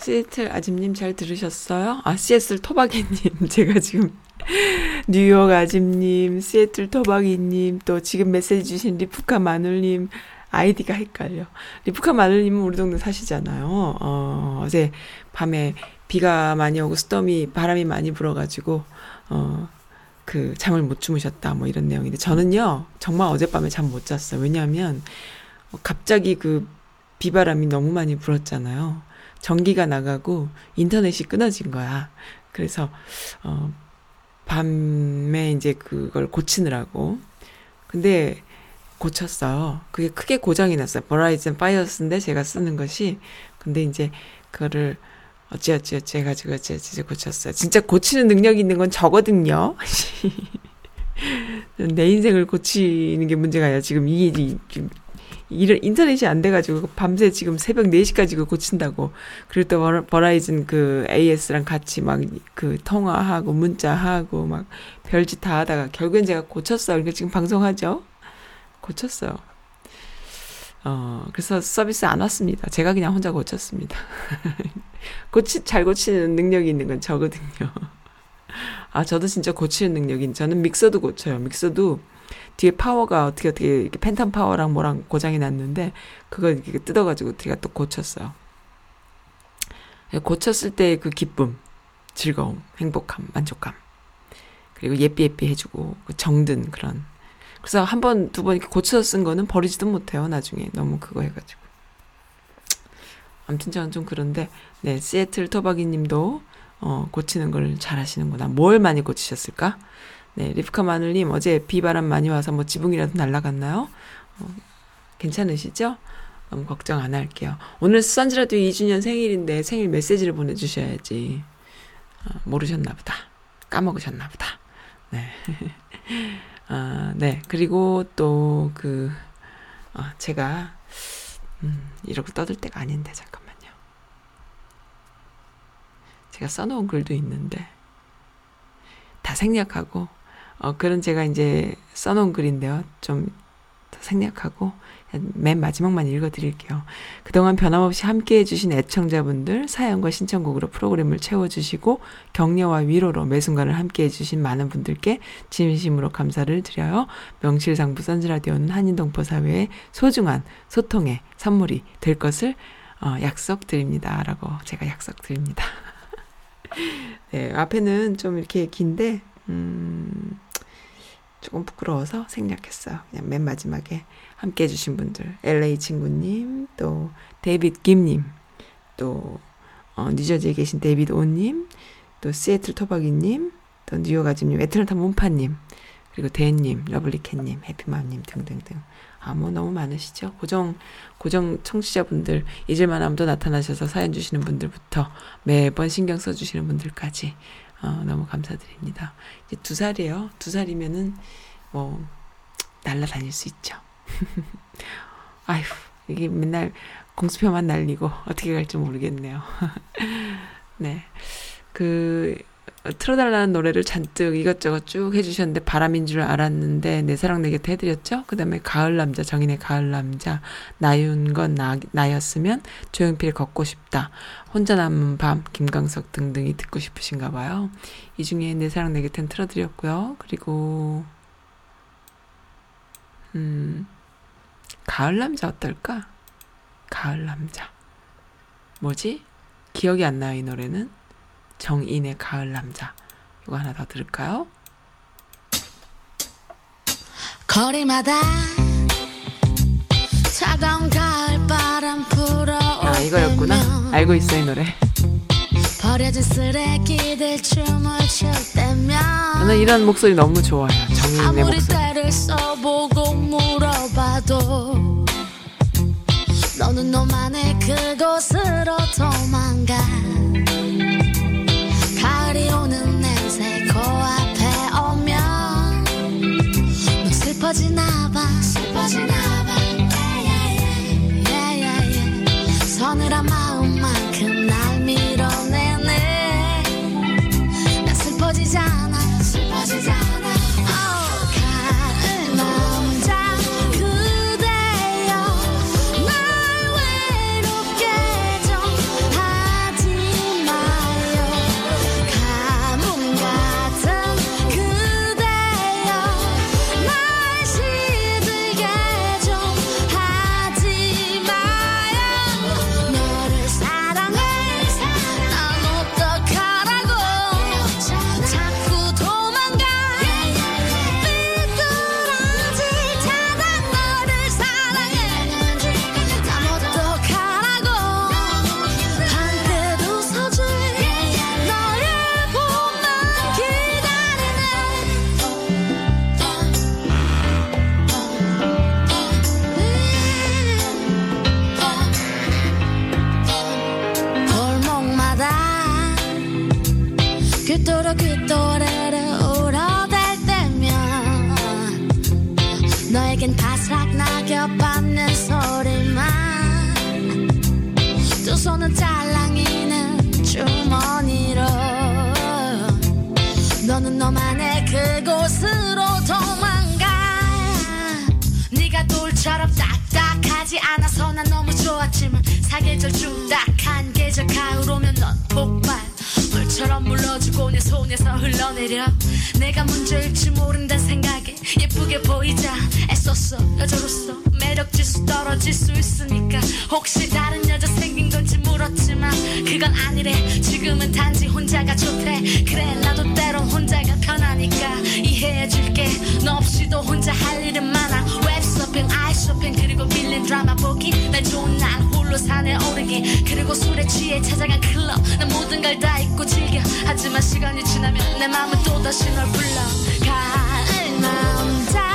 시애틀 아집님 잘 들으셨어요? 아, 시애틀 토박이님. 제가 지금 뉴욕 아집님, 시애틀 토박이님, 또 지금 메시지 주신 리프카 마눌님, 아이디가 헷갈려. 리프카 마눌님은 우리 동네 사시잖아요. 어, 어제 밤에 비가 많이 오고 storm이, 바람이 많이 불어가지고, 어, 그, 잠을 못 주무셨다, 뭐 이런 내용인데, 저는요, 정말 어젯밤에 잠 못 잤어요. 왜냐하면, 갑자기 그 비바람이 너무 많이 불었잖아요. 전기가 나가고 인터넷이 끊어진 거야. 그래서 어 밤에 이제 그걸 고치느라고. 근데 고쳤어요. 그게 크게 고장이 났어요. Verizon Fios인데 제가 쓰는 것이 근데 이제 그거를 어찌어찌 어찌 해가지고 어찌어찌 고쳤어요. 진짜 고치는 능력이 있는 건 저거든요. 내 인생을 고치는 게 문제가 아니라 지금 이, 이 런 인터넷이 안 돼가지고 밤새 지금 새벽 4시까지 그 고친다고. 그리고 또 버라이즌 그 AS랑 같이 막 그 통화하고 문자하고 막 별짓 다 하다가 결국엔 제가 고쳤어요. 그러니까 지금 방송하죠. 고쳤어요. 어, 그래서 서비스 안 왔습니다. 제가 그냥 혼자 고쳤습니다. 고치, 잘 고치는 능력이 있는 건 저거든요. 아, 저도 진짜 고치는 능력인, 저는 믹서도 고쳐요. 믹서도 뒤에 파워가 어떻게 어떻게 이렇게 팬텀 파워랑 뭐랑 고장이 났는데 그걸 이렇게 뜯어가지고 제가 또 고쳤어요. 고쳤을 때그 기쁨, 즐거움, 행복함, 만족감. 그리고 예삐 예삐 해주고 그 정든 그런. 그래서 한 번 두 번 이렇게 고쳐서 쓴 거는 버리지도 못해요 나중에. 너무 그거 해가지고. 아무튼 저는 좀 그런데 네 시애틀 토박이 님도 어 고치는 걸 잘 하시는구나. 뭘 많이 고치셨을까? 네, 리프카 마늘님 어제 비바람 많이 와서 뭐 지붕이라도 날라갔나요? 어, 괜찮으시죠? 너무 걱정 안 할게요. 오늘 수산지라도 2주년 생일인데 생일 메시지를 보내주셔야지. 어, 모르셨나 보다. 까먹으셨나 보다. 네. 아, 네. 그리고 또 그, 어, 제가, 음, 이러고 떠들 때가 아닌데, 잠깐만요. 제가 써놓은 글도 있는데, 다 생략하고, 어, 그런 제가 이제 써놓은 글인데요. 좀 생략하고 맨 마지막만 읽어드릴게요. 그동안 변함없이 함께 해주신 애청자분들 사연과 신청곡으로 프로그램을 채워주시고 격려와 위로로 매 순간을 함께 해주신 많은 분들께 진심으로 감사를 드려요. 명실상부 선즈라디오는 한인동포 사회의 소중한 소통의 선물이 될 것을 어, 약속드립니다. 라고 제가 약속드립니다. 네, 앞에는 좀 이렇게 긴데, 음, 조금 부끄러워서 생략했어요. 그냥 맨 마지막에 함께 해주신 분들. LA 친구님, 또 데이빗 김님, 또 어, 뉴저지에 계신 데이빗 오님, 또 시애틀 토박이님, 또 뉴욕 아집님, 애틀란타 문파님, 그리고 대님, 러블리캣님, 해피맘님 등등등. 아, 뭐 너무 많으시죠? 고정, 고정 청취자분들, 잊을만 하면 또 나타나셔서 사연 주시는 분들부터 매번 신경 써주시는 분들까지 어, 너무 감사드립니다. 이제 두 살이에요. 두 살이면은 뭐 날라다닐 수 있죠. 아휴 이게 맨날 공수표만 날리고 어떻게 갈지 모르겠네요. 네. 그 틀어달라는 노래를 잔뜩 이것저것 쭉 해주셨는데 바람인 줄 알았는데 내 사랑 내 곁에 해드렸죠. 그 다음에 가을 남자 정인의 가을 남자 나윤 건 나, 나였으면 조용필 걷고 싶다 혼자 남은 밤 김광석 등등이 듣고 싶으신가 봐요. 이 중에 내 사랑 내 곁엔 틀어드렸고요. 그리고 음 가을 남자 어떨까? 가을 남자 뭐지? 기억이 안 나요 이 노래는. 정인의 가을 남자. 이거 하나 더 들을까요? 거리마다 차가운 가을 바람 불어 아 이거였구나. 알고 있어 이 노래. 버려진 쓰레기들 춤을 출 때면 저는 이런 목소리 너무 좋아요. 정인의 아무리 목소리. 때를 써보고 물어봐도 너는 너만의 그곳으로 도망가 슬퍼지나봐. 슬퍼지나봐. Yeah, yeah, yeah. 서늘한 마 사계절 중딱한 계절 가을 오면 넌 폭발. 물처럼 물러주고 내 손에서 흘러내려. 내가 문제일지 모른다는 생각에 예쁘게 보이자. 애썼어 여자로서 매력 지수 떨어질 수 있으니까. 혹시 다른 여자 생긴 건지 물었지만 그건 아니래. 지금은 단지 혼자가 좋대. 그래 나도 때론 혼자가 편하니까 이해해줄게. 너 없이도 혼자 할 일은 많아 웹서핑 아이 쇼핑 그리고 빌린 드라마 보기. 날 좋은 날 홀로 산에 오르기. 그리고 술에 취해 찾아간 클럽. 난 모든 걸 다 잊고 즐겨. 하지만 시간이 지나면 내 마음은 또다시 널 불러 가을 남자 그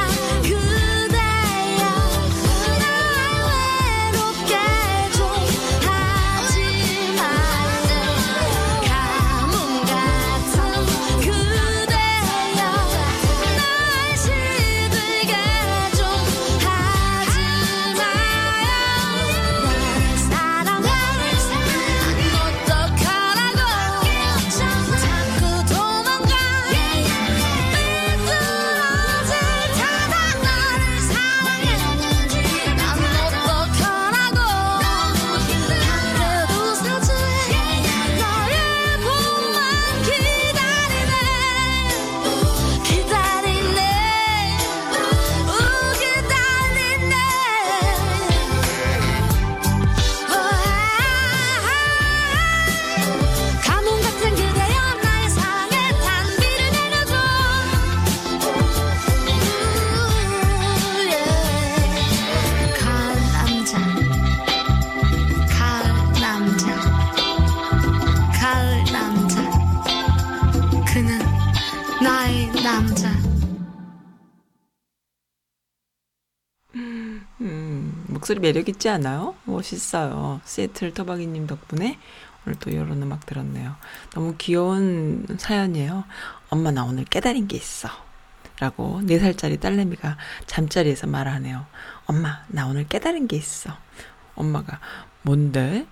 목소리 매력 있지 않아요? 멋있어요. 시애틀 터박이님 덕분에 오늘 또 이런 음악 들었네요. 너무 귀여운 사연이에요. 엄마 나 오늘 깨달은 게 있어. 라고 4살짜리 딸내미가 잠자리에서 말하네요. 엄마 나 오늘 깨달은 게 있어. 엄마가 뭔데?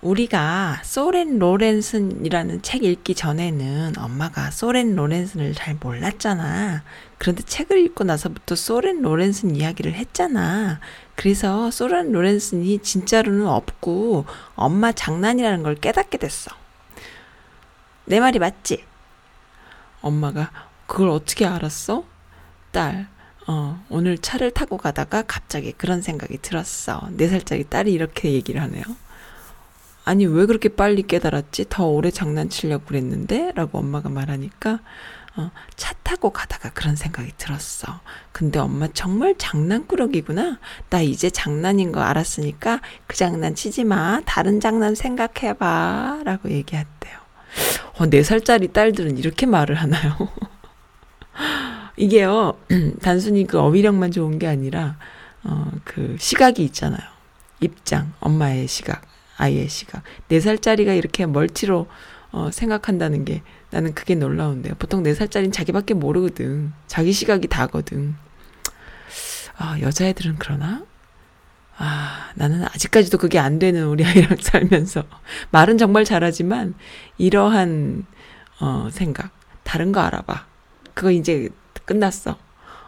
우리가 소렌 로렌슨이라는 책 읽기 전에는 엄마가 소렌 로렌슨을 잘 몰랐잖아. 그런데 책을 읽고 나서부터 소렌 로렌슨 이야기를 했잖아. 그래서 소렌 로렌슨이 진짜로는 없고 엄마 장난이라는 걸 깨닫게 됐어. 내 말이 맞지? 엄마가 그걸 어떻게 알았어? 딸, 어, 오늘 차를 타고 가다가 갑자기 그런 생각이 들었어. 네 살짜리 딸이 이렇게 얘기를 하네요. 아니, 왜 그렇게 빨리 깨달았지? 더 오래 장난치려고 그랬는데? 라고 엄마가 말하니까, 어, 차 타고 가다가 그런 생각이 들었어. 근데 엄마 정말 장난꾸러기구나. 나 이제 장난인 거 알았으니까 그 장난 치지 마. 다른 장난 생각해봐. 라고 얘기했대요. 어, 4살짜리 딸들은 이렇게 말을 하나요? 이게요, 단순히 그 어휘력만 좋은 게 아니라, 어, 그 시각이 있잖아요. 입장, 엄마의 시각, 아이의 시각. 4살짜리가 이렇게 멀티로 어, 생각한다는 게 나는 그게 놀라운데요. 보통 4살짜리는 자기밖에 모르거든. 자기 시각이 다거든. 아, 여자애들은 그러나? 아, 나는 아직까지도 그게 안 되는 우리 아이랑 살면서. 말은 정말 잘하지만, 이러한, 어, 생각. 다른 거 알아봐. 그거 이제 끝났어.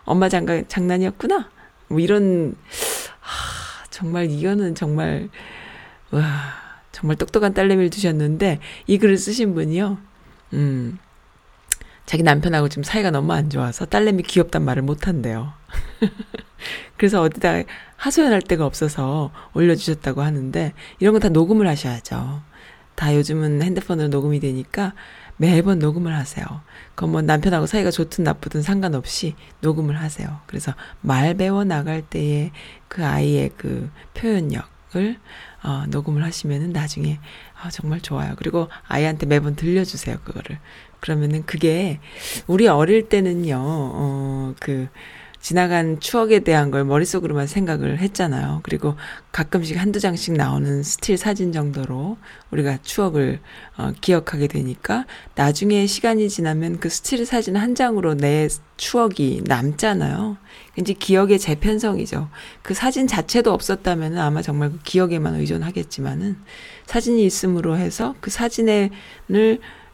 엄마 장가, 장난이었구나? 뭐 이런, 아, 정말 이거는 정말, 와, 정말 똑똑한 딸내미를 두셨는데, 이 글을 쓰신 분이요, 음, 자기 남편하고 지금 사이가 너무 안 좋아서 딸내미 귀엽단 말을 못 한대요. 그래서 어디다 하소연할 데가 없어서 올려주셨다고 하는데, 이런 거다 녹음을 하셔야죠. 다 요즘은 핸드폰으로 녹음이 되니까 매번 녹음을 하세요. 그건 뭐 남편하고 사이가 좋든 나쁘든 상관없이 녹음을 하세요. 그래서 말 배워 나갈 때의 그 아이의 그 표현력 을 어, 녹음을 하시면은 나중에 아, 정말 좋아요. 그리고 아이한테 매번 들려주세요, 그거를. 그러면은 그게 우리 어릴 때는요, 어, 그 지나간 추억에 대한 걸 머릿속으로만 생각을 했잖아요. 그리고 가끔씩 한두 장씩 나오는 스틸 사진 정도로 우리가 추억을 어, 기억하게 되니까 나중에 시간이 지나면 그 스틸 사진 한 장으로 내 추억이 남잖아요. 이제 기억의 재편성이죠. 그 사진 자체도 없었다면 아마 정말 그 기억에만 의존하겠지만은 사진이 있음으로 해서 그 사진을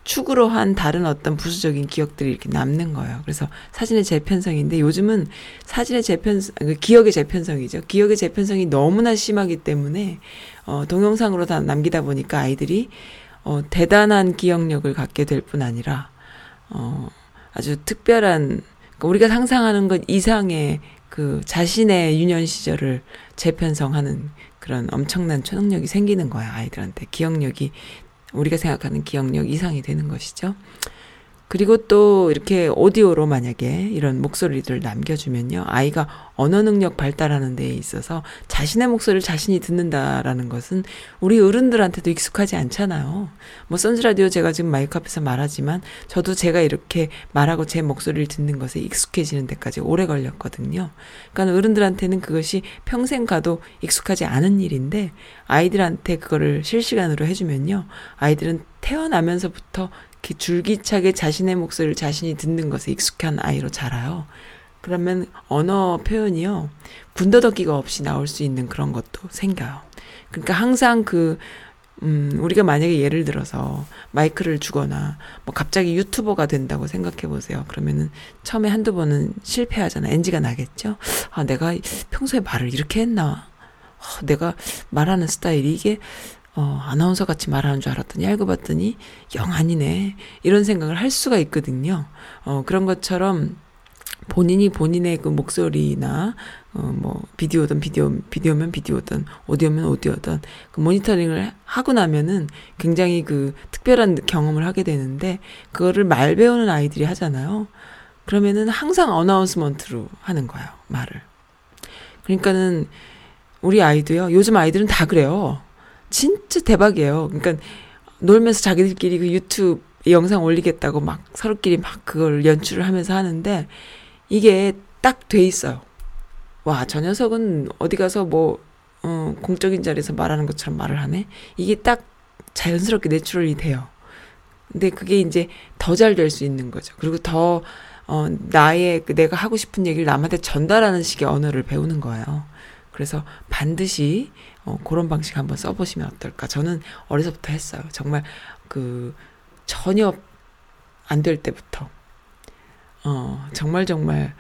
축으로 한 다른 어떤 부수적인 기억들이 이렇게 남는 거예요. 그래서 사진의 재편성인데 요즘은 사진의 재편성, 그 기억의 재편성이죠. 기억의 재편성이 너무나 심하기 때문에 어, 동영상으로 다 남기다 보니까 아이들이 어, 대단한 기억력을 갖게 될 뿐 아니라 어, 아주 특별한 그러니까 우리가 상상하는 것 이상의 그 자신의 유년 시절을 재편성하는 그런 엄청난 초능력이 생기는 거야 아이들한테 기억력이 우리가 생각하는 기억력 이상이 되는 것이죠. 그리고 또 이렇게 오디오로 만약에 이런 목소리들을 남겨주면요. 아이가 언어 능력 발달하는 데 있어서 자신의 목소리를 자신이 듣는다라는 것은 우리 어른들한테도 익숙하지 않잖아요. 뭐 선즈라디오 제가 지금 마이크 앞에서 말하지만 저도 제가 이렇게 말하고 제 목소리를 듣는 것에 익숙해지는 데까지 오래 걸렸거든요. 그러니까 어른들한테는 그것이 평생 가도 익숙하지 않은 일인데 아이들한테 그거를 실시간으로 해주면요. 아이들은 태어나면서부터 이렇게 줄기차게 자신의 목소리를 자신이 듣는 것에 익숙한 아이로 자라요. 그러면 언어 표현이요. 군더더기가 없이 나올 수 있는 그런 것도 생겨요. 그러니까 항상 그, 음, 우리가 만약에 예를 들어서 마이크를 주거나 뭐 갑자기 유튜버가 된다고 생각해 보세요. 그러면은 처음에 한두 번은 실패하잖아. NG가 나겠죠? 아, 내가 평소에 말을 이렇게 했나? 어, 내가 말하는 스타일이 이게 어, 아나운서 같이 말하는 줄 알았더니 알고 봤더니 영 아니네. 이런 생각을 할 수가 있거든요. 어, 그런 것처럼 본인이 본인의 그 목소리나 어, 뭐 비디오든 비디오 비디오면 비디오든 오디오면 오디오든 그 모니터링을 하고 나면은 굉장히 그 특별한 경험을 하게 되는데 그거를 말 배우는 아이들이 하잖아요. 그러면은 항상 어나운스먼트로 하는 거예요, 말을. 그러니까는 우리 아이도요. 요즘 아이들은 다 그래요. 진짜 대박이에요. 그러니까 놀면서 자기들끼리 그 유튜브 영상 올리겠다고 막 서로끼리 막 그걸 연출을 하면서 하는데 이게 딱 돼 있어요. 와, 저 녀석은 어디 가서 뭐, 어, 공적인 자리에서 말하는 것처럼 말을 하네? 이게 딱 자연스럽게 내추럴이 돼요. 근데 그게 이제 더 잘 될 수 있는 거죠. 그리고 더, 어, 나의, 그 내가 하고 싶은 얘기를 남한테 전달하는 식의 언어를 배우는 거예요. 그래서 반드시 어, 그런 방식 한번 써보시면 어떨까. 저는 어려서부터 했어요. 정말 그 전혀 안 될 때부터 어, 정말 정말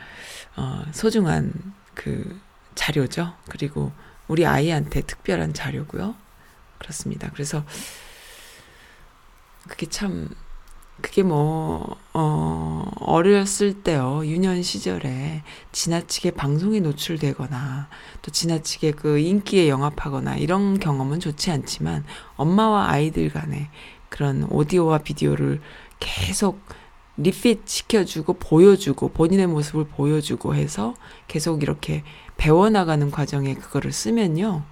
어, 소중한 그 자료죠. 그리고 우리 아이한테 특별한 자료고요. 그렇습니다. 그래서 그게 참 그게 뭐, 어, 어렸을 때요, 유년 시절에 지나치게 방송에 노출되거나, 또 지나치게 그 인기에 영합하거나, 이런 경험은 좋지 않지만, 엄마와 아이들 간에 그런 오디오와 비디오를 계속 리핏 시켜주고, 보여주고, 본인의 모습을 보여주고 해서 계속 이렇게 배워나가는 과정에 그거를 쓰면요,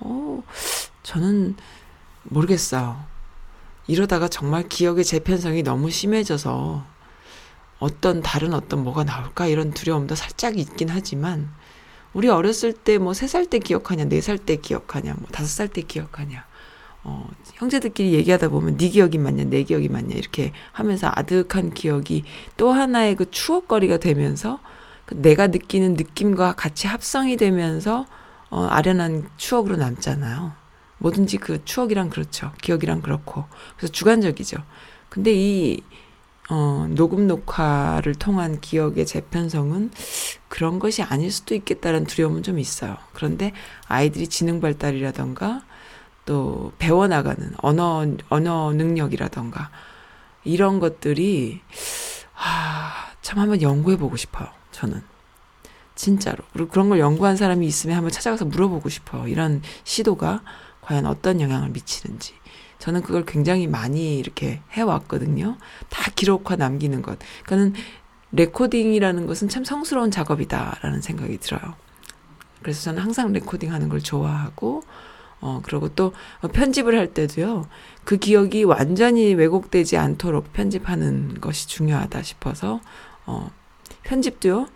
어, 저는 모르겠어요. 이러다가 정말 기억의 재편성이 너무 심해져서 어떤 다른 어떤 뭐가 나올까 이런 두려움도 살짝 있긴 하지만 우리 어렸을 때 뭐 세 살 때 기억하냐, 네 살 때 기억하냐, 뭐 다섯 살 때 기억하냐. 어, 형제들끼리 얘기하다 보면 네 기억이 맞냐, 내 기억이 맞냐 이렇게 하면서 아득한 기억이 또 하나의 그 추억거리가 되면서 그 내가 느끼는 느낌과 같이 합성이 되면서 어, 아련한 추억으로 남잖아요. 뭐든지 그 추억이랑 그렇죠. 기억이랑 그렇고. 그래서 주관적이죠. 근데 이, 어, 녹음 녹화를 통한 기억의 재편성은 그런 것이 아닐 수도 있겠다는 두려움은 좀 있어요. 그런데 아이들이 지능 발달이라던가 또 배워나가는 언어, 언어 능력이라던가 이런 것들이, 아, 참 한번 연구해보고 싶어요. 저는. 진짜로. 그리고 그런 걸 연구한 사람이 있으면 한번 찾아가서 물어보고 싶어요. 이런 시도가 과연 어떤 영향을 미치는지. 저는 그걸 굉장히 많이 이렇게 해왔거든요. 다 기록화 남기는 것. 그러니까는 레코딩이라는 것은 참 성스러운 작업이다라는 생각이 들어요. 그래서 저는 항상 레코딩 하는 걸 좋아하고, 어, 그리고 또 편집을 할 때도요, 그 기억이 완전히 왜곡되지 않도록 편집하는 것이 중요하다 싶어서, 어, 편집도요, 어,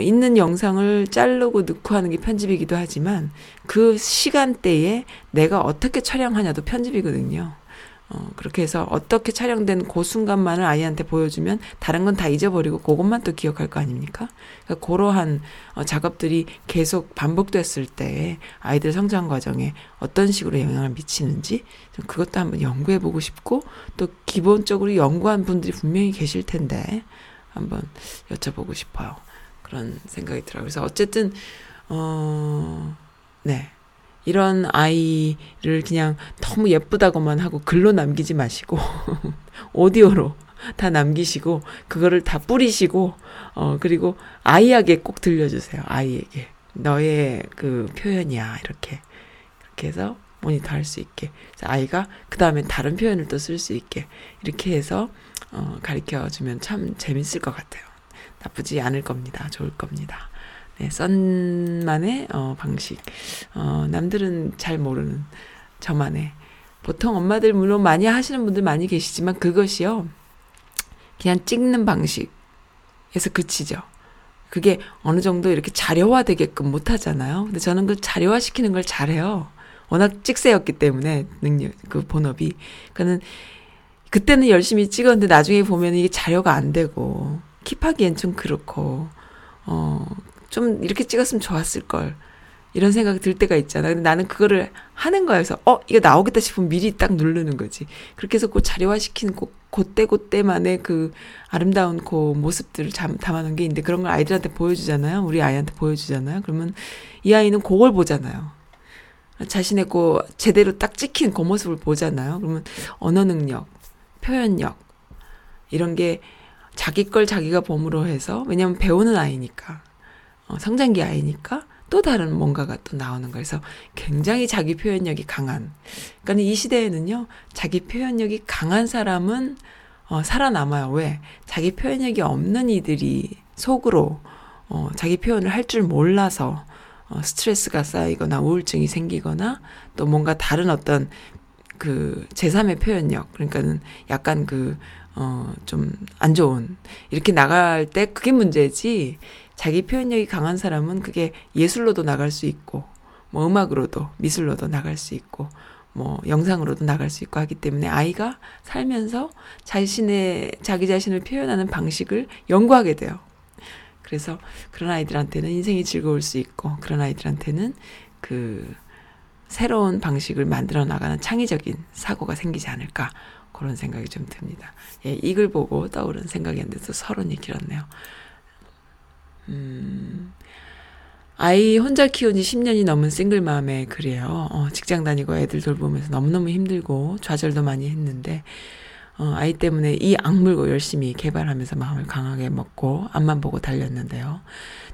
있는 영상을 자르고 넣고 하는 게 편집이기도 하지만 그 시간대에 내가 어떻게 촬영하냐도 편집이거든요. 어, 그렇게 해서 어떻게 촬영된 그 순간만을 아이한테 보여주면 다른 건 다 잊어버리고 그것만 또 기억할 거 아닙니까? 그러니까 그러한 어, 작업들이 계속 반복됐을 때 아이들 성장 과정에 어떤 식으로 영향을 미치는지 좀 그것도 한번 연구해 보고 싶고 또 기본적으로 연구한 분들이 분명히 계실 텐데 한번 여쭤보고 싶어요. 그런 생각이 들어요. 그래서 어쨌든 어, 네. 이런 아이를 그냥 너무 예쁘다고만 하고 글로 남기지 마시고 오디오로 다 남기시고 그거를 다 뿌리시고 어 그리고 아이에게 꼭 들려주세요. 아이에게 너의 그 표현이야 이렇게 이렇게 해서 모니터 할 수 있게 아이가 그 다음에 다른 표현을 또 쓸 수 있게 이렇게 해서 어 가르쳐 주면 참 재밌을 것 같아요. 나쁘지 않을 겁니다. 좋을 겁니다. 네, 썬만의 어, 방식. 어, 남들은 잘 모르는 저만의. 보통 엄마들 물론 많이 하시는 분들 많이 계시지만 그것이요. 그냥 찍는 방식에서 그치죠. 그게 어느 정도 이렇게 자료화 되게끔 못 하잖아요. 근데 저는 그 자료화 시키는 걸 잘해요. 워낙 찍새였기 때문에 능력, 그 본업이. 그는 그때는 열심히 찍었는데 나중에 보면 이게 자료가 안 되고 킵하기엔 좀 그렇고, 어, 좀 이렇게 찍었으면 좋았을 걸. 이런 생각이 들 때가 있잖아. 근데 나는 그거를 하는 거여서, 어, 이거 나오겠다 싶으면 미리 딱 누르는 거지. 그렇게 해서 그 자료화 시키는 그, 그때 그때만의 그 아름다운 그 모습들을 잠, 담아놓은 게 있는데 그런 걸 아이들한테 보여주잖아요. 우리 아이한테 보여주잖아요. 그러면 이 아이는 그걸 보잖아요. 자신의 그 제대로 딱 찍힌 그 모습을 보잖아요. 그러면 언어 능력, 표현력, 이런 게 자기 걸 자기가 봄으로 해서, 왜냐면 배우는 아이니까. 어, 성장기 아이니까 또 다른 뭔가가 또 나오는 거예요. 그래서 굉장히 자기 표현력이 강한. 그러니까 이 시대에는요, 자기 표현력이 강한 사람은 어, 살아남아요. 왜? 자기 표현력이 없는 이들이 속으로 어, 자기 표현을 할 줄 몰라서 어, 스트레스가 쌓이거나 우울증이 생기거나 또 뭔가 다른 어떤 그 제3의 표현력 그러니까는 약간 그 어, 좀 안 좋은 이렇게 나갈 때 그게 문제지 자기 표현력이 강한 사람은 그게 예술로도 나갈 수 있고, 뭐 음악으로도, 미술로도 나갈 수 있고, 뭐 영상으로도 나갈 수 있고 하기 때문에 아이가 살면서 자신의, 자기 자신을 표현하는 방식을 연구하게 돼요. 그래서 그런 아이들한테는 인생이 즐거울 수 있고, 그런 아이들한테는 그 새로운 방식을 만들어 나가는 창의적인 사고가 생기지 않을까. 그런 생각이 좀 듭니다. 예, 이 글 보고 떠오른 생각이었는데 또 서론이 길었네요. 음, 아이 혼자 키운 지 10년이 넘은 싱글맘의 글이에요. 어, 직장 다니고 애들 돌보면서 너무너무 힘들고 좌절도 많이 했는데, 어, 아이 때문에 이 악물고 열심히 개발하면서 마음을 강하게 먹고 앞만 보고 달렸는데요.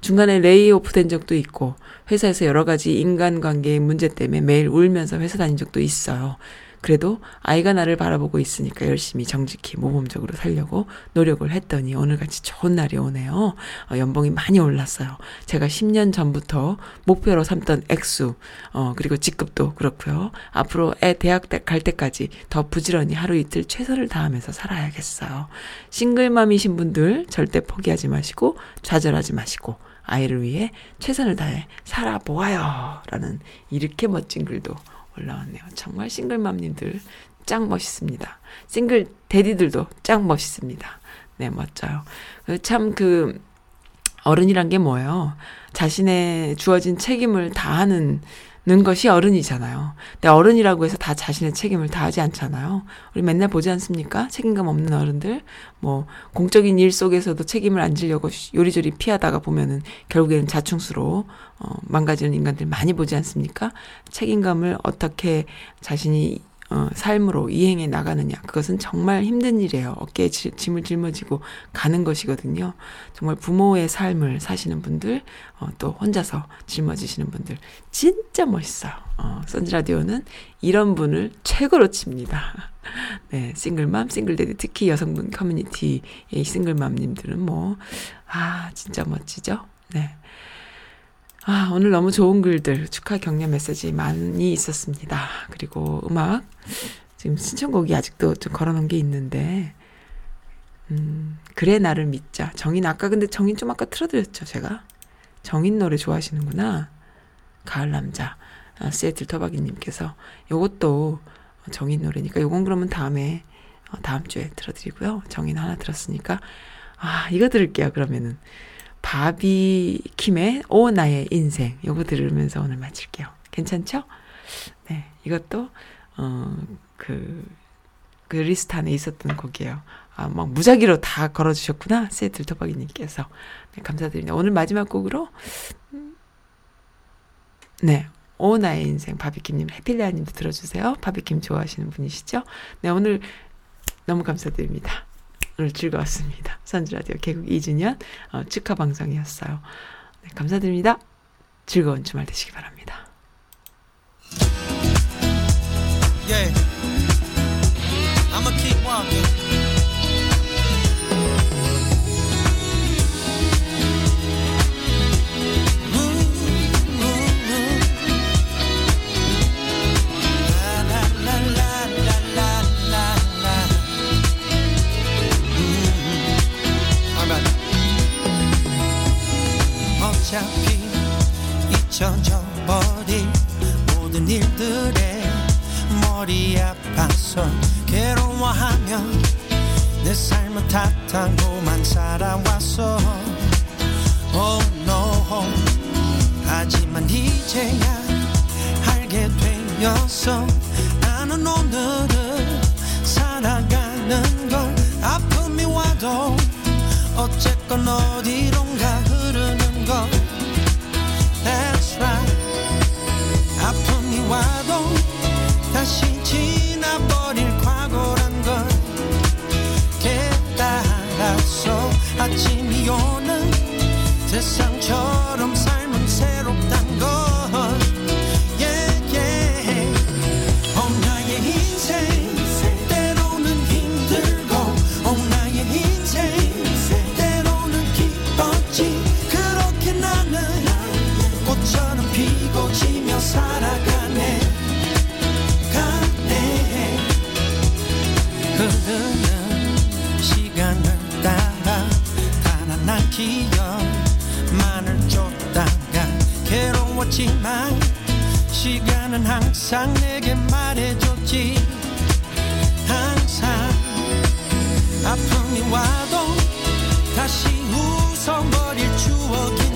중간에 레이오프 된 적도 있고, 회사에서 여러 가지 인간관계의 문제 때문에 매일 울면서 회사 다닌 적도 있어요. 그래도 아이가 나를 바라보고 있으니까 열심히 정직히 모범적으로 살려고 노력을 했더니 오늘같이 좋은 날이 오네요. 어, 연봉이 많이 올랐어요. 제가 10년 전부터 목표로 삼던 액수, 어, 그리고 직급도 그렇고요. 앞으로 애 대학 갈 때까지 더 부지런히 하루 이틀 최선을 다하면서 살아야겠어요. 싱글맘이신 분들 절대 포기하지 마시고 좌절하지 마시고 아이를 위해 최선을 다해 살아보아요. 라는 이렇게 멋진 글도 올라왔네요. 정말 싱글맘님들 짱 멋있습니다. 싱글 데디들도 짱 멋있습니다. 네, 멋져요. 참 그 어른이란 게 뭐예요? 자신의 주어진 책임을 다하는 는 것이 어른이잖아요. 근데 어른이라고 해서 다 자신의 책임을 다하지 않잖아요. 우리 맨날 보지 않습니까? 책임감 없는 어른들. 뭐, 공적인 일 속에서도 책임을 안 지려고 요리조리 피하다가 보면은 결국에는 자충수로, 어, 망가지는 인간들 많이 보지 않습니까? 책임감을 어떻게 자신이 어, 삶으로 이행해 나가느냐. 그것은 정말 힘든 일이에요. 어깨에 지, 짐을 짊어지고 가는 것이거든요. 정말 부모의 삶을 사시는 분들, 어, 또 혼자서 짊어지시는 분들, 진짜 멋있어요. 어, 선지라디오는 이런 분을 최고로 칩니다. 네, 싱글맘, 싱글데디, 특히 여성분 커뮤니티의 싱글맘님들은 뭐, 아, 진짜 멋지죠? 네. 아, 오늘 너무 좋은 글들, 축하 격려 메시지 많이 있었습니다. 그리고 음악, 지금 신청곡이 아직도 좀 걸어놓은 게 있는데, 음, 그래, 나를 믿자. 정인, 아까 근데 정인 좀 아까 틀어드렸죠, 제가? 정인 노래 좋아하시는구나. 가을 남자. 아, 세틀 터바기님께서 요것도 정인 노래니까 요건 그러면 다음에 어, 다음 주에 들어드리고요. 정인 하나 들었으니까 아 이거 들을게요. 그러면은 바비 킴의 오 나의 인생 요거 들으면서 오늘 마칠게요. 괜찮죠? 네 이것도 어그 그 리스트 안에 있었던 곡이에요. 아, 막 무작위로 다 걸어주셨구나. 세틀 터바기님께서. 네, 감사드립니다. 오늘 마지막 곡으로, 음, 네. 오 나의 인생 바비킴님, 해필리아님도 들어주세요. 바비킴 좋아하시는 분이시죠? 네, 오늘 너무 감사드립니다. 오늘 즐거웠습니다. 선즈라디오 개국 2주년 어, 축하 방송이었어요. 네, 감사드립니다. 즐거운 주말 되시기 바랍니다. Yeah. 아파서 괴로워하며 내 삶을 탓하고만 살아왔어. Oh no. 하지만 이제야 알게 되었어. 나는 오늘을 살아가는 걸 아픔이 와도 어쨌건 어디론가 흐르는 걸. That's right. 아픔이 와도 다시 아 시간은 항상 내게 말해줬지. 항상 아픔이 와도 다시 웃어버릴 추억인